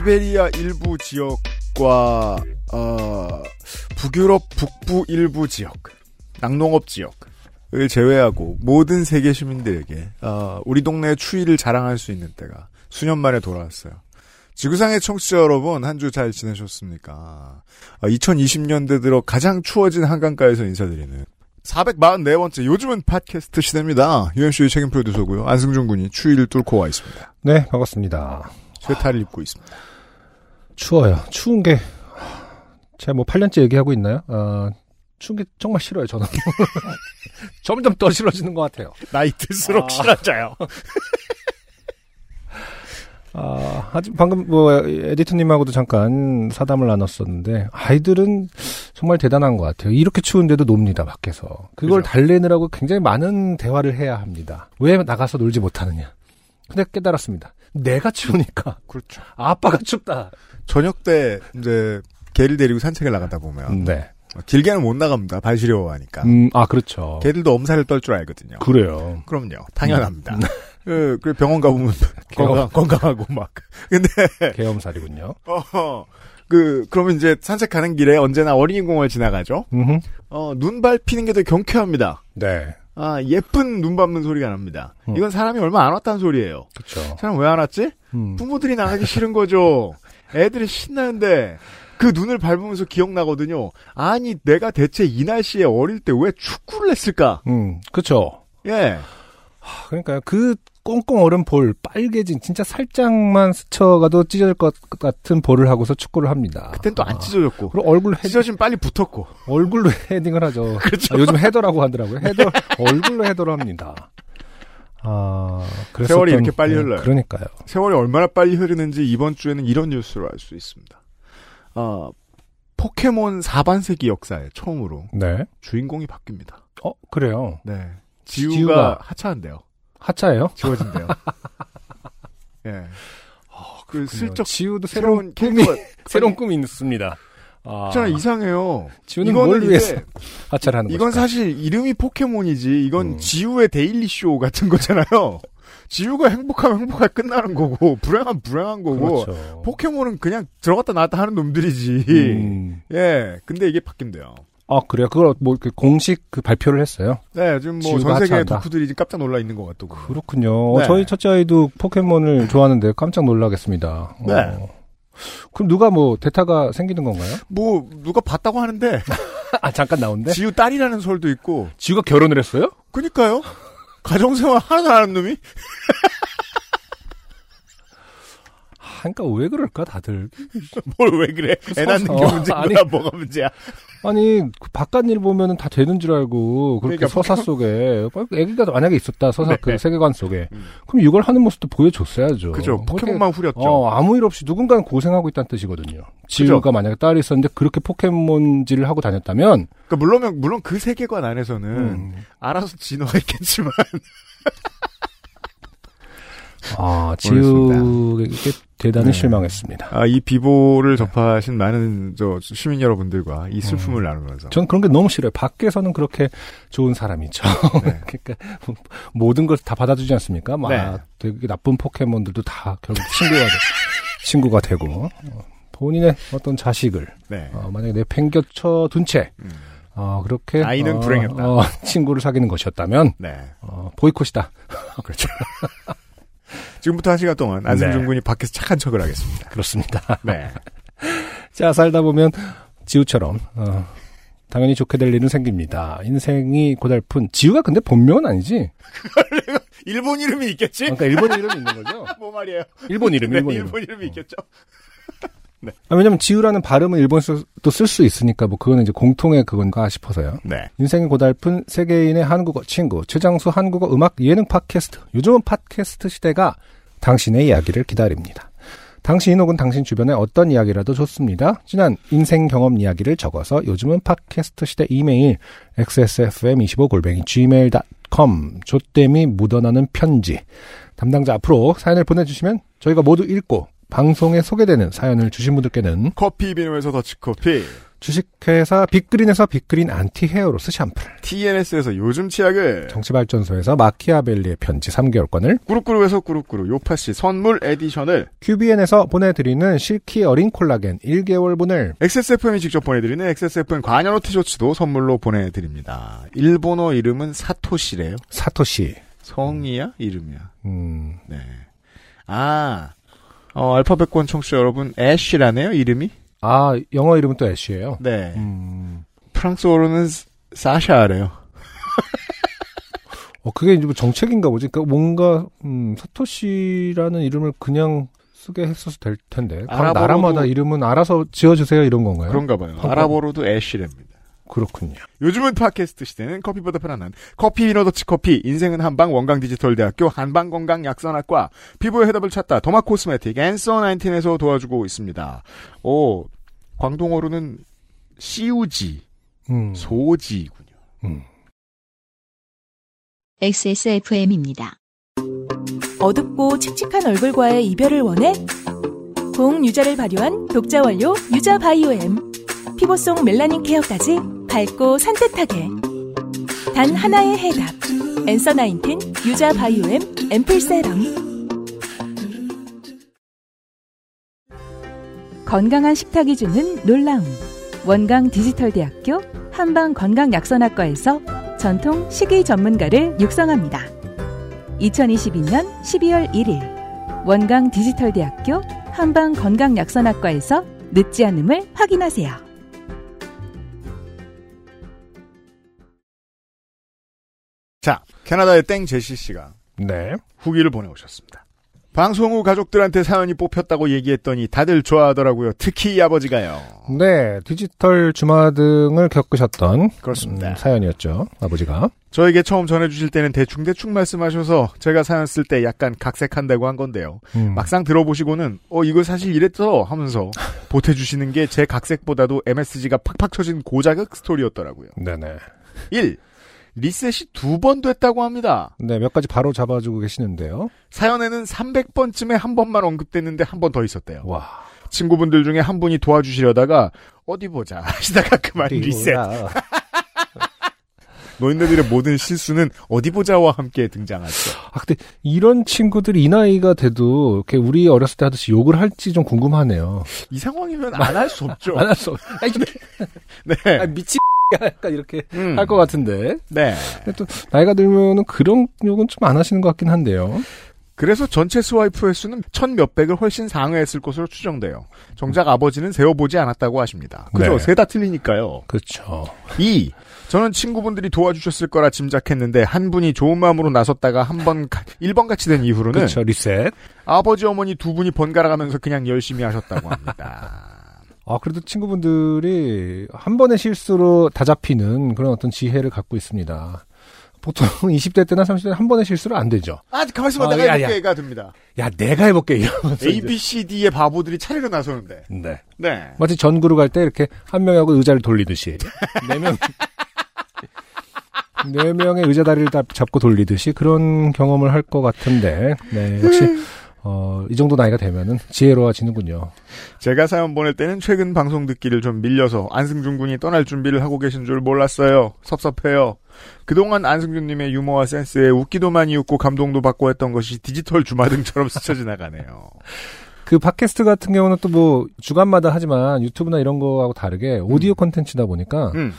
시베리아 일부 지역과 어, 북유럽 북부 일부 지역, 낙농업 지역을 제외하고 모든 세계 시민들에게 어, 우리 동네 추위를 자랑할 수 있는 때가 수년 만에 돌아왔어요. 지구상의 청취자 여러분 한 주 잘 지내셨습니까? 어, 2020년대 들어 가장 추워진 한강가에서 인사드리는 444번째 요즘은 팟캐스트 시대입니다. UMC의 책임 프로듀서고요. 안승준 군이 추위를 뚫고 와 있습니다. 네, 반갑습니다. 쇠타를 입고 있습니다. 추워요. 추운 게, 제가 뭐 8년째 얘기하고 있나요? 어, 추운 게 정말 싫어요, 저는. 점점 더 싫어지는 것 같아요. 나이 들수록 아. 싫어져요. 아, 하지, 방금 뭐, 에디터님하고도 잠깐 사담을 나눴었는데, 아이들은 정말 대단한 것 같아요. 이렇게 추운데도 놉니다, 밖에서. 그걸 그죠. 달래느라고 굉장히 많은 대화를 해야 합니다. 왜 나가서 놀지 못하느냐. 근데 깨달았습니다. 내가 추우니까. 그렇죠. 아빠가 춥다. 저녁 때 이제 개를 데리고 산책을 나가다 보면 네. 어, 길게는 못 나갑니다. 발 시려워하니까. 음, 아, 그렇죠. 개들도 엄살을 떨 줄 알거든요. 그래요. 그럼요. 당연합니다. 음. 그, 그 병원 가보면 건강, 건강하고 막. 근데 개엄살이군요. 어, 그 그러면 이제 산책 가는 길에 언제나 어린이 공원을 지나가죠. 음흠. 어, 눈 밟히는 게 더 경쾌합니다. 네. 아 예쁜 눈 밟는 소리가 납니다. 음. 이건 사람이 얼마 안 왔다는 소리예요. 그쵸. 사람 왜 안 왔지? 음. 부모들이 나가기 싫은 거죠. 애들이 신나는데 그 눈을 밟으면서 기억나거든요. 아니 내가 대체 이 날씨에 어릴 때 왜 축구를 했을까? 음, 그쵸. 예. 하, 그러니까요. 그 꽁꽁 얼은 볼, 빨개진, 진짜 살짝만 스쳐가도 찢어질 것 같은 볼을 하고서 축구를 합니다. 그땐 또안 아. 찢어졌고 그리고 얼굴 헤딩, 찢어지면 빨리 붙었고. 얼굴로 헤딩을 하죠. 그렇죠. 아, 요즘 헤더라고 하더라고요. 헤더, 얼굴로 헤더를 합니다. 아, 그래서 세월이 이렇게 빨리 흘러요. 그러니까요. 세월이 얼마나 빨리 흐르는지 이번 주에는 이런 뉴스로 알 수 있습니다. 어, 포켓몬 4반세기 역사에 처음으로 네. 주인공이 바뀝니다. 어, 그래요. 네. 지우가, 지우가 하차한대요. 하차예요? 지워진대요. 예. 그 슬쩍 지우도 새로운, 꿈이, 새로운 꿈이 있습니다. 아, 저는 이상해요. 지우는 뭘 위해서 하차를 하는 이건 것일까? 사실 이름이 포켓몬이지 이건 음. 지우의 daily 쇼 같은 거잖아요. 지우가 행복하면 행복하게 끝나는 거고 불행하면 불행한 거고 그렇죠. 포켓몬은 그냥 들어갔다 나왔다 하는 놈들이지. 음. 예. 근데 이게 바뀐대요. 아, 그래요? 그걸 뭐, 이렇게 공식 그 발표를 했어요? 네, 지금 뭐 전 세계 하차한다. 덕후들이 지금 깜짝 놀라 있는 것 같고. 그렇군요. 네. 어, 저희 첫째 아이도 포켓몬을 좋아하는데 깜짝 놀라겠습니다. 네. 어. 그럼 누가 뭐 대타가 생기는 건가요? 뭐 누가 봤다고 하는데 아 잠깐 나온데? 지우 딸이라는 설도 있고. 지우가 결혼을 했어요? 그니까요. 가정생활 하나도 안 하는 놈이? 아, 그러니까 왜 그럴까 다들? 뭘 왜 그래? 애 낳는 게 어, 문제구나. 아니. 뭐가 문제야? 아니 그 바깥 일 보면은 다 되는 줄 알고 그렇게 그러니까 서사 속에 애기가 만약에 있었다 서사 네. 그 세계관 속에 음. 그럼 이걸 하는 모습도 보여줬어야죠. 그죠. 뭐 포켓몬만 후렸죠. 어, 아무 일 없이 누군가는 고생하고 있다는 뜻이거든요. 지우가 만약에 딸이 있었는데 그렇게 포켓몬질을 하고 다녔다면 그러니까 물론 물론 그 세계관 안에서는 음. 알아서 진화했겠지만 아. 지우에게 대단히 네. 실망했습니다. 아, 이 비보를 접하신 많은 저 시민 여러분들과 이 슬픔을 나누면서 전 그런 게 너무 싫어요. 밖에서는 그렇게 좋은 사람이죠. 네. 그러니까 모든 걸 다 받아주지 않습니까? 막 네. 되게 나쁜 포켓몬들도 다 결국 친구가 돼, 친구가 되고 어, 본인의 어떤 자식을 네. 어, 만약에 내팽겨쳐 둔채 음. 어, 그렇게 아이는 어, 불행했다. 어, 친구를 사귀는 것이었다면 네. 어, 보이콧이다. 그렇죠. 지금부터 한 시간 동안 안승준 네. 군이 밖에서 착한 척을 하겠습니다. 그렇습니다. 네. 자, 살다 보면 지우처럼 어, 당연히 좋게 될 일은 생깁니다. 인생이 고달픈 지우가 근데 본명은 아니지? 일본 이름이 있겠지? 그러니까 일본 이름이 있는 거죠? 뭐 말이에요? 일본 이름, 네, 일본 이름. 일본 이름이 있겠죠? 아, 왜냐면 지우라는 발음은 일본에서도 쓸 수 있으니까 뭐 그거는 이제 공통의 그건가 싶어서요. 네. 인생이 고달픈 세계인의 한국어 친구 최장수 한국어 음악 예능 팟캐스트 요즘은 팟캐스트 시대가 당신의 이야기를 기다립니다. 당신 혹은 당신 주변의 어떤 이야기라도 좋습니다. 지난 인생 경험 이야기를 적어서 요즘은 팟캐스트 시대 이메일 xsfm25골뱅이 gmail.com 조땜이 묻어나는 편지 담당자 앞으로 사연을 보내주시면 저희가 모두 읽고 방송에 소개되는 사연을 주신 분들께는 커피비노에서 더치커피, 주식회사 빅그린에서 빅그린 안티 hair loss 샴푸를 TNS에서 요즘 치약을, 정치발전소에서 마키아벨리의 편지 3개월권을 꾸루꾸루에서 꾸루꾸루 요파 씨 선물 에디션을, QBN에서 보내드리는 silky 어린 콜라겐 1개월분을 XSFM이 직접 보내드리는 XSFM 관여노 티셔츠도 선물로 보내드립니다. 일본어 이름은 사토시래요. 사토시 성이야? 이름이야. 음, 네. 아, 어, 알파벳권 청취자 여러분, 애쉬라네요, 이름이? 아 영어 이름은 또 애쉬예요. 네. 음, 프랑스어로는 스- 사샤래요. 어 그게 이제 뭐 정책인가 보지. 그러니까 뭔가 음, 사토시라는 이름을 그냥 쓰게 했어도 될 텐데. 각 나라마다 이름은 알아서 지어주세요 이런 건가요? 그런가 봐요. 한국- 아랍어로도 애쉬랍니다. 그렇군요. 요즘은 팟캐스트 시대는 커피보다 편안한 커피 위너더치 커피 인생은 한방 원광 디지털대학교 한방건강 약선학과 피부의 해답을 찾다 더마 코스메틱 앤서 19에서 도와주고 있습니다. 오 광동어로는 시우지 음, 소지군요. 음. XSFM입니다. 어둡고 칙칙한 얼굴과의 이별을 원해? 고응 유자를 발효한 독자 원료 유자 바이오엠. 피부 속 멜라닌 케어까지 밝고 산뜻하게. 단 하나의 해답. 엔서 나인틴 유자 바이오엠 앰플 세럼. 건강한 식탁이 주는 놀라움. 원강 디지털대학교 한방 건강약선학과에서 전통 식이 전문가를 육성합니다. 2022년 12월 1일 원강 디지털대학교 한방 건강약선학과에서 늦지 않음을 확인하세요. 자 캐나다의 땡 제시 씨가 네. 후기를 보내오셨습니다. 방송 후 가족들한테 사연이 뽑혔다고 얘기했더니 다들 좋아하더라고요. 특히 이 아버지가요. 네, 디지털 주마등을 겪으셨던 그렇습니다. 음, 사연이었죠. 아버지가. 저에게 처음 전해주실 때는 대충 대충 말씀하셔서 제가 사연 쓸 때 약간 각색한다고 한 건데요. 음. 막상 들어보시고는 어 이거 사실 이랬어 하면서 보태주시는 게 제 각색보다도 MSG가 팍팍 쳐진 고자극 스토리였더라고요. 네네. 1. 리셋이 두 번 됐다고 합니다. 네, 몇 가지 바로 잡아주고 계시는데요. 사연에는 300번쯤에 한 번만 언급됐는데 한 번 더 있었대요. 와. 친구분들 중에 한 분이 도와주시려다가 어디 보자 하시다가 그만 리셋. 노인네들의 모든 실수는 어디 보자와 함께 등장하죠. 아, 근데 이런 친구들이 이 나이가 돼도 이렇게 우리 어렸을 때 하듯이 욕을 할지 좀 궁금하네요. 이 상황이면 안 할 수 없죠. 안 할 수, 없- 아니, 네. 아, 미친 약간 이렇게 음. 할것 같은데. 네. 또 나이가 들면은 그런 욕은 좀 안 하시는 것 같긴 한데요. 그래서 전체 스와이프 횟수는 천 몇백을 훨씬 상회했을 것으로 추정돼요. 정작 아버지는 세어보지 않았다고 하십니다. 그죠? 네. 세다 틀리니까요. 그렇죠. 2. 저는 친구분들이 도와주셨을 거라 짐작했는데 한 분이 좋은 마음으로 나섰다가 한 번 1번 같이 된 이후로는 그렇죠. 리셋. 아버지 어머니 두 분이 번갈아 가면서 그냥 열심히 하셨다고 합니다. 아, 그래도 친구분들이 한 번의 실수로 다 잡히는 그런 어떤 지혜를 갖고 있습니다. 보통 20대 때나 30대 한 번의 실수로 안 되죠. 아, 가만있어 봐. 어, 내가 야, 해볼게가 됩니다. 야, 내가 해볼게. 이러면서. A. B, C, D의 바보들이 차례로 나서는데. 네. 네. 마치 전구를 갈때 이렇게 한 명하고 의자를 돌리듯이. 네 명. 네 명의 의자 다리를 다 잡고 돌리듯이 그런 경험을 할 것 같은데, 네, 역시, 어, 이 정도 나이가 되면은 지혜로워지는군요. 제가 사연 보낼 때는 최근 방송 듣기를 좀 밀려서 안승준 군이 떠날 준비를 하고 계신 줄 몰랐어요. 섭섭해요. 그동안 안승준님의 유머와 센스에 웃기도 많이 웃고 감동도 받고 했던 것이 디지털 주마등처럼 스쳐 지나가네요. 그 팟캐스트 같은 경우는 또 뭐 주간마다 하지만 유튜브나 이런 거하고 다르게 오디오 콘텐츠다 보니까 음,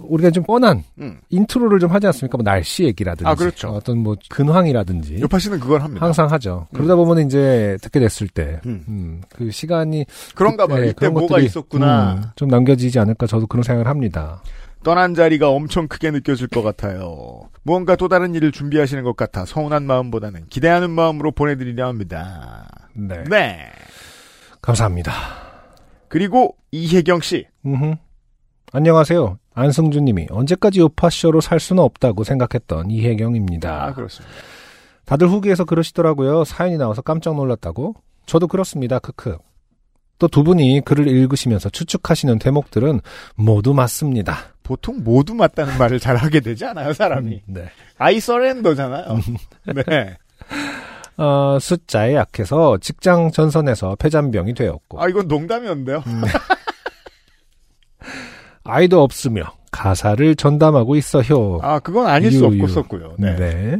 우리가 좀 뻔한 음. 인트로를 좀 하지 않습니까? 뭐 날씨 얘기라든지 아, 그렇죠. 어떤 뭐 근황이라든지 요파 씨는 그걸 합니다. 항상 하죠. 그러다 보면 이제 듣게 됐을 때, 음. 음, 그 시간이 그런가 봐요. 네, 이때 뭐가 것들이, 있었구나. 음, 좀 남겨지지 않을까 저도 그런 생각을 합니다. 떠난 자리가 엄청 크게 느껴질 것 같아요. 무언가 또 다른 일을 준비하시는 것 같아 서운한 마음보다는 기대하는 마음으로 보내드리려 합니다. 네. 네. 감사합니다. 그리고 이혜경 씨. 음흠. 안녕하세요. 안승준 님이 언제까지 요파쇼로 살 수는 없다고 생각했던 이혜경입니다. 아, 그렇습니다. 다들 후기에서 그러시더라고요. 사연이 나와서 깜짝 놀랐다고. 저도 그렇습니다. 크크. 또 두 분이 글을 읽으시면서 추측하시는 대목들은 모두 맞습니다. 보통 모두 맞다는 말을 잘 하게 되지 않아요, 사람이. 네. 아이 서렌더잖아요. 네. 어, 숫자에 약해서 직장 전선에서 폐잔병이 되었고 아, 이건 농담이었는데요. 아이도 없으며 가사를 전담하고 있어요. 아, 그건 아닐 수 유유. 없었고요. 네. 네.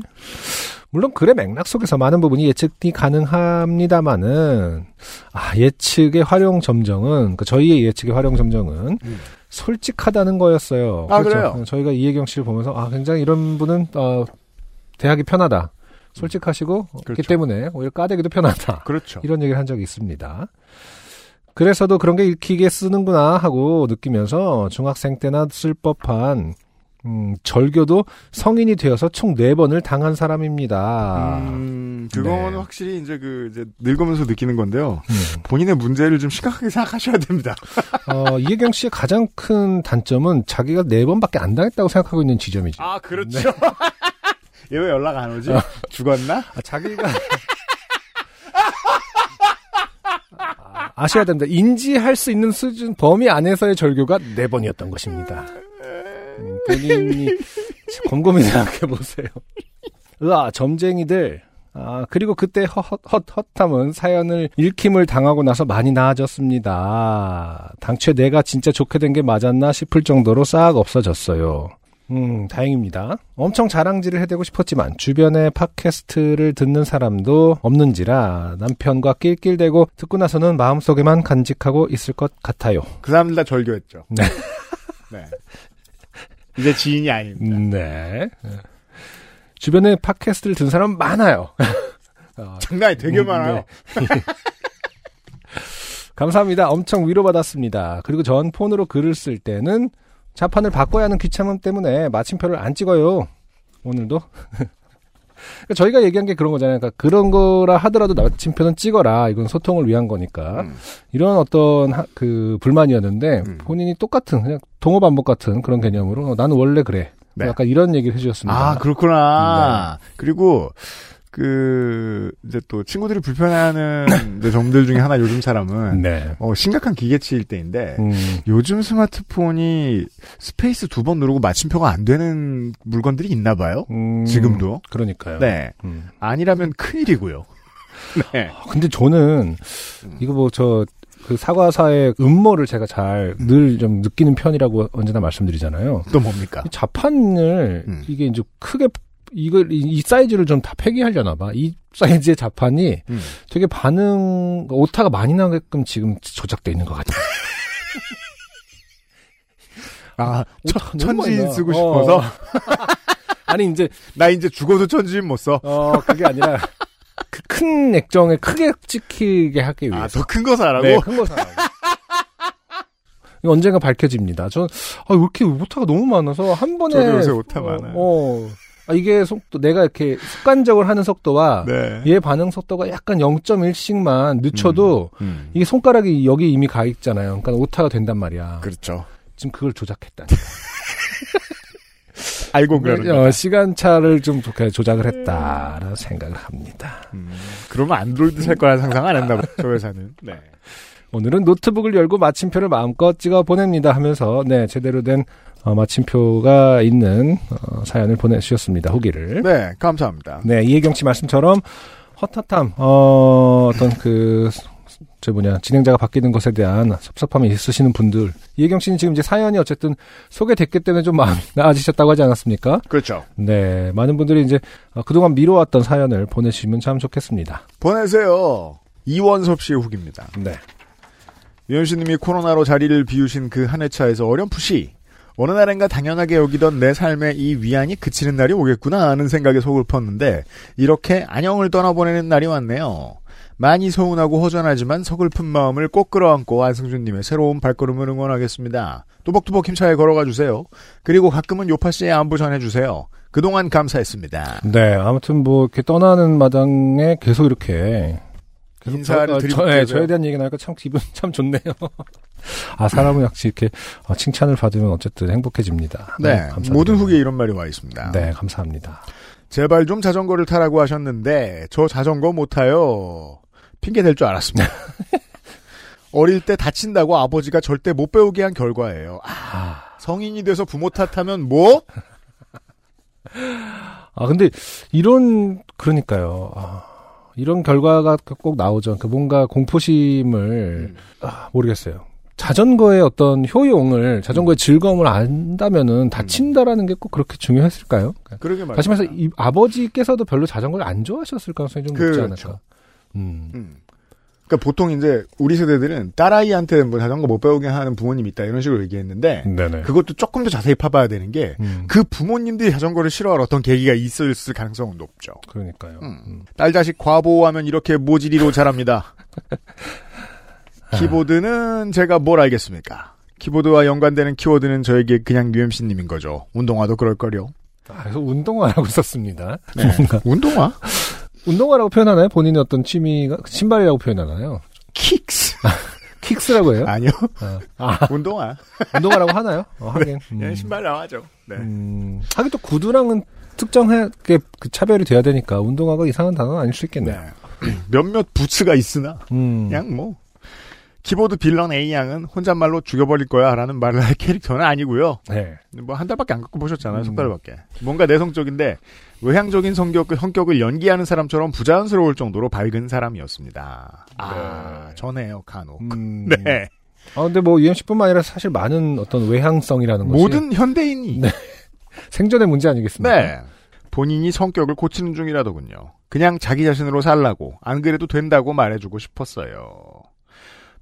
물론 글의 맥락 속에서 많은 부분이 예측이 가능합니다만은 아, 예측의 활용 점정은 그 저희의 예측의 활용 점정은 음. 솔직하다는 거였어요. 아, 그렇죠. 그래요? 저희가 이혜경 씨를 보면서 아 굉장히 이런 분은 어, 대하기 편하다. 솔직하시고 그렇기 그렇죠. 때문에 오히려 까대기도 편하다. 그렇죠. 이런 얘기를 한 적이 있습니다. 그래서도 그런 게 읽히게 쓰는구나 하고 느끼면서 중학생 때나 쓸 법한 음, 절교도 성인이 되어서 총 네 번을 당한 사람입니다. 음, 그거는 네. 확실히 이제 그, 이제 늙으면서 느끼는 건데요. 음. 본인의 문제를 좀 심각하게 생각하셔야 됩니다. 어, 이혜경 씨의 가장 큰 단점은 자기가 네 번밖에 안 당했다고 생각하고 있는 지점이죠. 아, 그렇죠. 얘왜 연락 안 오지? 죽었나? 아, 자기가 아, 아셔야 됩니다. 인지할 수 있는 수준 범위 안에서의 절교가 네 번이었던 것입니다. 음, 본인이 곰곰이 생각해 보세요. 으아 점쟁이들. 아 그리고 그때 헛, 헛, 헛함은 사연을 읽힘을 당하고 나서 많이 나아졌습니다. 당최 내가 진짜 좋게 된 게 맞았나 싶을 정도로 싹 없어졌어요. 음, 다행입니다. 엄청 자랑질을 해대고 싶었지만 주변에 팟캐스트를 듣는 사람도 없는지라 남편과 낄낄대고 듣고 나서는 마음속에만 간직하고 있을 것 같아요. 그 사람들 다 절교했죠. 네. 네. 이제 지인이 아닙니다. 네. 주변에 팟캐스트를 듣는 사람 많아요. 어, 장난이 되게 음, 많아요. 네. 감사합니다. 엄청 위로받았습니다. 그리고 전 폰으로 글을 쓸 때는 자판을 바꿔야 하는 귀찮음 때문에 마침표를 안 찍어요. 오늘도. 그러니까 저희가 얘기한 게 그런 거잖아요. 그러니까 그런 거라 하더라도 마침표는 찍어라. 이건 소통을 위한 거니까. 음. 이런 어떤 하- 그 불만이었는데 음. 본인이 똑같은 그냥 동어 반복 같은 그런 개념으로 어, 나는 원래 그래. 네. 약간 이런 얘기를 해주셨습니다. 아, 그렇구나. 그리고, 그, 이제 또 친구들이 불편해하는 점들 중에 하나 요즘 사람은, 네. 어, 심각한 기계치일 때인데, 음, 요즘 스마트폰이 스페이스 두 번 누르고 마침표가 안 되는 물건들이 있나 봐요? 음, 지금도? 그러니까요. 네. 음. 아니라면 큰일이고요. 네. 아, 근데 저는 이거 뭐저 그 사과사의 음모를 제가 잘 늘 좀 느끼는 편이라고 언제나 말씀드리잖아요. 또 뭡니까? 이 자판을 음. 이게 이제 크게 이걸 이, 이 사이즈를 좀 다 폐기하려나 봐. 이 사이즈의 자판이 음. 되게 반응 오타가 많이 나게끔 지금 조작돼 있는 것 같아요. 아, 천, 천지인 나. 쓰고 어. 싶어서? 아니 이제 나 이제 죽어도 천지인 못 써. 어 그게 아니라 그 큰 액정에 크게 찍히게 하기 아, 위해서. 더큰 거 사라고? 네, 큰거 사라고. 언젠가 밝혀집니다. 전, 아, 왜 이렇게 오타가 너무 많아서, 한 번에. 저도 요새 오타 어, 많아요. 어. 아, 이게 속도, 내가 이렇게 습관적으로 하는 속도와, 네. 얘 반응 속도가 약간 0.1씩만 늦춰도, 음. 이게 손가락이 여기 이미 가 있잖아요. 그러니까 오타가 된단 말이야. 그렇죠. 지금 그걸 조작했다. 알고 그러는 어, 거. 시간차를 좀 조작을 했다라는 생각을 합니다. 음. 그러면 안드로이드 살 거라 상상 안 했나 봐. 저 회사는. 네. 오늘은 노트북을 열고 마침표를 마음껏 찍어 보냅니다 하면서 네 제대로 된 어, 마침표가 있는 어, 사연을 보내주셨습니다 후기를 네, 감사합니다. 네 이혜경 씨 말씀처럼 헛헛함 어, 어떤 그 저 뭐냐 진행자가 바뀌는 것에 대한 섭섭함이 있으시는 분들 이혜경 씨는 지금 이제 사연이 어쨌든 소개됐기 때문에 좀 마음이 나아지셨다고 하지 않았습니까? 그렇죠. 네 많은 분들이 이제 어, 그동안 미뤄왔던 사연을 보내주시면 참 좋겠습니다. 보내세요. 이원섭 씨의 후기입니다. 네. 유현수님이 코로나로 자리를 비우신 그한 회차에서 어렴풋이 어느 날엔가 당연하게 여기던 내 삶의 이 위안이 그치는 날이 오겠구나 하는 생각에 속을 폈는데 이렇게 안녕을 떠나보내는 날이 왔네요. 많이 서운하고 허전하지만 서글픈 마음을 꼭 끌어안고 안승준님의 새로운 발걸음을 응원하겠습니다. 또박또박 힘차게 걸어가 주세요. 그리고 가끔은 요파 씨의 안부 전해주세요. 그동안 감사했습니다. 네, 아무튼 뭐 이렇게 떠나는 마당에 계속 이렇게 인사를 드리고 저, 네, 계세요. 저에 대한 얘기 나니까 참 기분 참 좋네요. 아 사람은 역시 이렇게 어, 칭찬을 받으면 어쨌든 행복해집니다. 네, 감사드립니다. 모든 후기에 이런 말이 와 있습니다. 네, 감사합니다. 제발 좀 자전거를 타라고 하셨는데 저 자전거 못 타요. 핑계 댈줄 알았습니다. 어릴 때 다친다고 아버지가 절대 못 배우게 한 결과예요. 아, 성인이 돼서 부모 탓하면 뭐? 아, 근데 이런, 그러니까요. 아, 이런 결과가 꼭 나오죠. 그 뭔가 공포심을, 음. 아, 모르겠어요. 자전거의 어떤 효용을, 자전거의 즐거움을 안다면은 다친다라는 게 꼭 그렇게 중요했을까요? 그러게 말이야. 다시 말해서 이 아버지께서도 별로 자전거를 안 좋아하셨을 가능성이 좀 높지 그렇죠. 않을까. 음. 음. 그러니까 보통 이제 우리 세대들은 딸아이한테 뭐 자전거 못 배우게 하는 부모님 있다 이런 식으로 얘기했는데 네네. 그것도 조금 더 자세히 파봐야 되는 게그 음. 부모님들이 자전거를 싫어할 어떤 계기가 있었을 가능성은 높죠. 그러니까요. 음. 음. 딸 자식 과보호하면 이렇게 모질이로 자랍니다. 키보드는 제가 뭘 알겠습니까? 키보드와 연관되는 키워드는 저에게 그냥 UMC님인 거죠. 운동화도 그럴걸요. 아, 그래서 운동화라고 썼습니다. 네. 운동화? 운동화라고 표현하나요? 본인의 어떤 취미가 신발이라고 표현하나요? 킥스? 킥스라고 해요? 아니요. 아, 아, 운동화. 운동화라고 하나요? 어, 하긴. 음. 예, 신발 나와죠. 네. 음, 하긴 또 구두랑은 특정하게 그 차별이 돼야 되니까 운동화가 이상한 단어는 아닐 수 있겠네요. 네. 몇몇 부츠가 있으나 음. 그냥 뭐 키보드 빌런 A 양은 혼잣말로 죽여버릴 거야 라는 말을 할 캐릭터는 아니고요. 네. 뭐 한 달밖에 안 갖고 보셨잖아요. 음. 석 달밖에. 뭔가 내성적인데 외향적인 성격 성격을 연기하는 사람처럼 부자연스러울 정도로 밝은 사람이었습니다. 아 네. 전해요 간혹. 음. 네. 아, 근데 뭐 UMC뿐만 아니라 사실 많은 어떤 외향성이라는 것이 모든 현대인이 네. 생존의 문제 아니겠습니까? 네. 본인이 성격을 고치는 중이라더군요. 그냥 자기 자신으로 살라고 안 그래도 된다고 말해주고 싶었어요.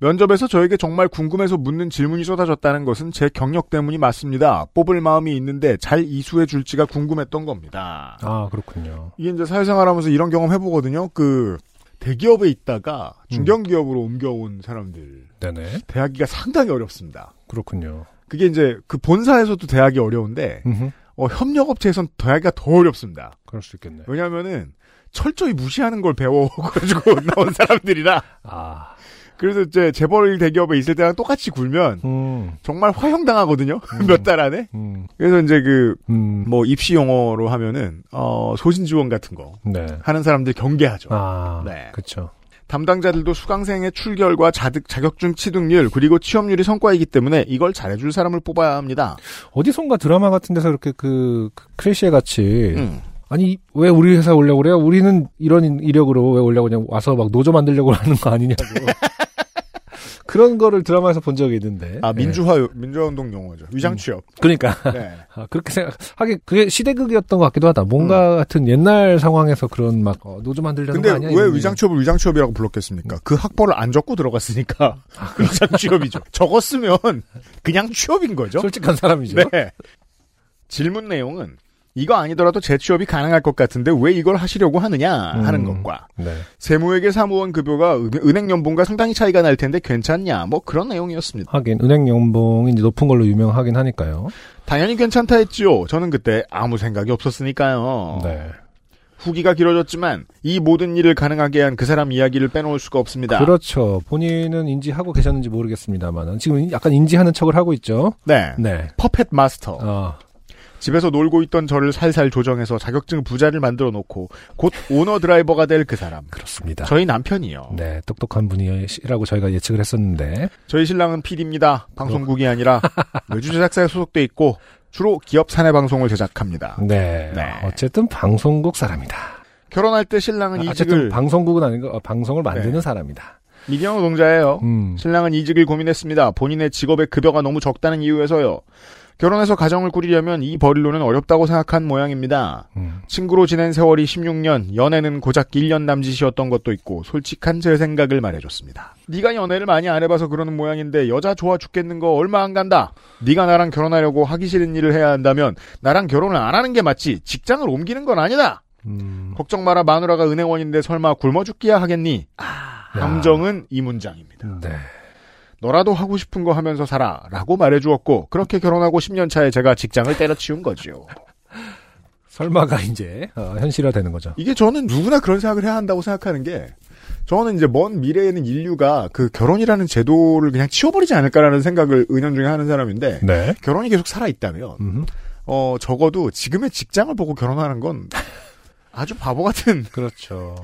면접에서 저에게 정말 궁금해서 묻는 질문이 쏟아졌다는 것은 제 경력 때문이 맞습니다. 뽑을 마음이 있는데 잘 이수해 줄지가 궁금했던 겁니다. 아, 그렇군요. 이게 이제 사회생활 하면서 이런 경험 해보거든요. 그 대기업에 있다가 중견기업으로 옮겨온 사람들 네네. 대하기가 상당히 어렵습니다. 그렇군요. 그게 이제 그 본사에서도 대하기 어려운데 음흠. 어, 협력업체에선 대하기가 더 어렵습니다. 그럴 수 있겠네. 왜냐하면은 철저히 무시하는 걸 배워가지고 나온 사람들이라 아, 그래서 이제 재벌 대기업에 있을 때랑 똑같이 굴면 음, 정말 화형당하거든요 몇달 안에 음, 그래서 이제 그 음, 뭐 입시 용어로 하면은 어 소신 지원 같은 거 네. 하는 사람들 경계하죠 아, 네. 그쵸. 담당자들도 수강생의 출결과 자득 자격증 취득률 그리고 취업률이 성과이기 때문에 이걸 잘해줄 사람을 뽑아야 합니다 어디선가 드라마 같은 데서 이렇게 그, 그 크래시에 같이 음. 아니 왜 우리 회사 오려고 그래요? 우리는 이런 이력으로 왜 오려고 그냥 와서 막 노조 만들려고 하는 거 아니냐고 그런 거를 드라마에서 본 적이 있는데 아 예. 민주화 민주화 운동 용어죠 위장 취업 그러니까 네. 아, 그렇게 생각 하긴 그게 시대극이었던 것 같기도 하다 뭔가 같은 옛날 상황에서 그런 막 어, 노조 만들려는 근데 거 아니야 왜 위장 취업을 위장 취업이라고 불렀겠습니까? 그 학벌을 안 적고 들어갔으니까 아, 위장 취업이죠. 적었으면 그냥 취업인 거죠. 솔직한 사람이죠 네. 질문 내용은 이거 아니더라도 재취업이 가능할 것 같은데 왜 이걸 하시려고 하느냐 하는 음. 것과 네. 세무회계 사무원 급여가 은- 은행 연봉과 상당히 차이가 날 텐데 괜찮냐 뭐 그런 내용이었습니다. 하긴 은행 연봉이 이제 높은 걸로 유명하긴 하니까요 당연히 괜찮다 했지요. 저는 그때 아무 생각이 없었으니까요. 네 후기가 길어졌지만 이 모든 일을 가능하게 한 그 사람 이야기를 빼놓을 수가 없습니다. 그렇죠 본인은 인지하고 계셨는지 모르겠습니다만 지금 약간 인지하는 척을 하고 있죠 네. 네 퍼펫 마스터. 어, 집에서 놀고 있던 저를 살살 조정해서 자격증 부자를 만들어 놓고 곧 오너 드라이버가 될 그 사람. 그렇습니다 저희 남편이요. 네 똑똑한 분이라고 저희가 예측을 했었는데 저희 신랑은 PD입니다. 방송국이 아니라 외주 제작사에 소속돼 있고 주로 기업 사내 방송을 제작합니다. 네, 네. 어쨌든 방송국 사람이다 결혼할 때 신랑은 아, 어쨌든 이직을 방송국은 아니고 어, 방송을 만드는 네. 사람이다 미디어 노동자예요. 음. 신랑은 이직을 고민했습니다. 본인의 직업의 급여가 너무 적다는 이유에서요. 결혼해서 가정을 꾸리려면 이 벌이로는 어렵다고 생각한 모양입니다. 음. 친구로 지낸 세월이 16년, 연애는 고작 1년 남짓이었던 것도 있고 솔직한 제 생각을 말해줬습니다. 네가 연애를 많이 안 해봐서 그러는 모양인데 여자 좋아 죽겠는 거 얼마 안 간다. 네가 나랑 결혼하려고 하기 싫은 일을 해야 한다면 나랑 결혼을 안 하는 게 맞지 직장을 옮기는 건 아니다. 음. 걱정 마라 마누라가 은행원인데 설마 굶어 죽기야 하겠니? 감정은 이 문장입니다. 네. 너라도 하고 싶은 거 하면서 살아 라고 말해주었고 그렇게 결혼하고 10년 차에 제가 직장을 때려치운 거지요. 설마가 이제 어, 현실화 되는 거죠. 이게 저는 누구나 그런 생각을 해야 한다고 생각하는 게 저는 이제 먼 미래에는 인류가 그 결혼이라는 제도를 그냥 치워버리지 않을까라는 생각을 은연중에 하는 사람인데 네. 결혼이 계속 살아있다면 음. 어 적어도 지금의 직장을 보고 결혼하는 건 아주 바보 같은 그렇죠.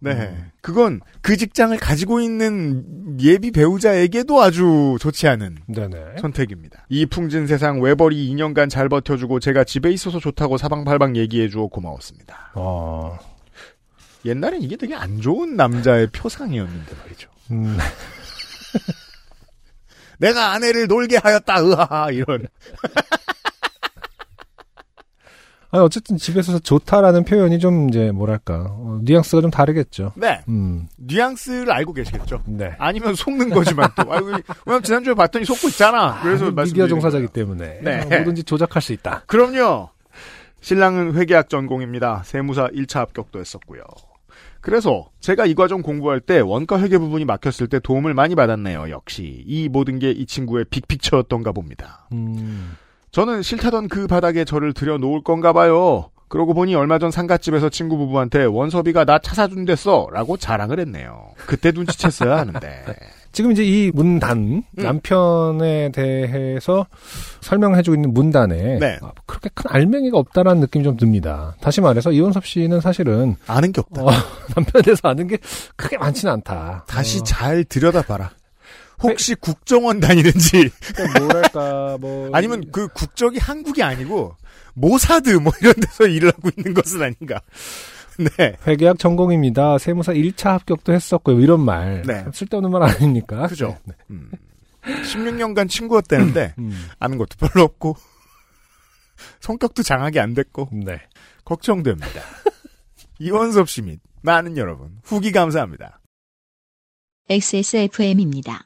네. 음. 그건 그 직장을 가지고 있는 예비 배우자에게도 아주 좋지 않은 네네. 선택입니다. 이 풍진 세상 외벌이 2년간 잘 버텨주고 제가 집에 있어서 좋다고 사방팔방 얘기해주어 고마웠습니다. 어, 옛날엔 이게 되게 안 좋은 남자의 표상이었는데 말이죠. 음, 내가 아내를 놀게 하였다, 으하하, 이런. 아니, 어쨌든 집에서 좋다라는 표현이 좀 이제 뭐랄까 어, 뉘앙스가 좀 다르겠죠. 네. 음, 뉘앙스를 알고 계시겠죠. 네. 아니면 속는 거지만 또. 아이고, 왜냐면 지난주에 봤더니 속고 있잖아. 그래서 아, 미디어 종사자기. 때문에 네. 어, 뭐든지 조작할 수 있다. 그럼요. 신랑은 회계학 전공입니다. 세무사 1차 합격도 했었고요. 그래서 제가 이 과정 공부할 때 원가 회계 부분이 막혔을 때 도움을 많이 받았네요. 역시 이 모든 게 이 친구의 빅픽처였던가 봅니다. 음, 저는 싫다던 그 바닥에 저를 들여놓을 건가 봐요. 그러고 보니 얼마 전 상가집에서 친구 부부한테 원섭이가 나 차 사준댔어 라고 자랑을 했네요. 그때 눈치챘어야 하는데. 지금 이제 이 문단 음. 남편에 대해서 설명해주고 있는 문단에 네. 아, 그렇게 큰 알맹이가 없다라는 느낌이 좀 듭니다. 다시 말해서 이원섭 씨는 사실은 아는 게 없다. 어, 남편에 대해서 아는 게 크게 많지는 않다. 다시 어, 잘 들여다봐라. 혹시 국정원 다니는지 그러니까 뭐랄까 뭐 아니면 그 국적이 한국이 아니고 모사드 뭐 이런 데서 일을 하고 있는 것은 아닌가. 네. 회계학 전공입니다. 세무사 1차 합격도 했었고요. 이런 말 네. 쓸데없는 말 아닙니까? 그죠. 네. 음. 16년간 친구였다는데 음, 아는 것도 별로 없고 성격도 장악이 안 됐고 네. 걱정됩니다. 이원섭 씨 및 많은 여러분 후기 감사합니다. XSFM입니다.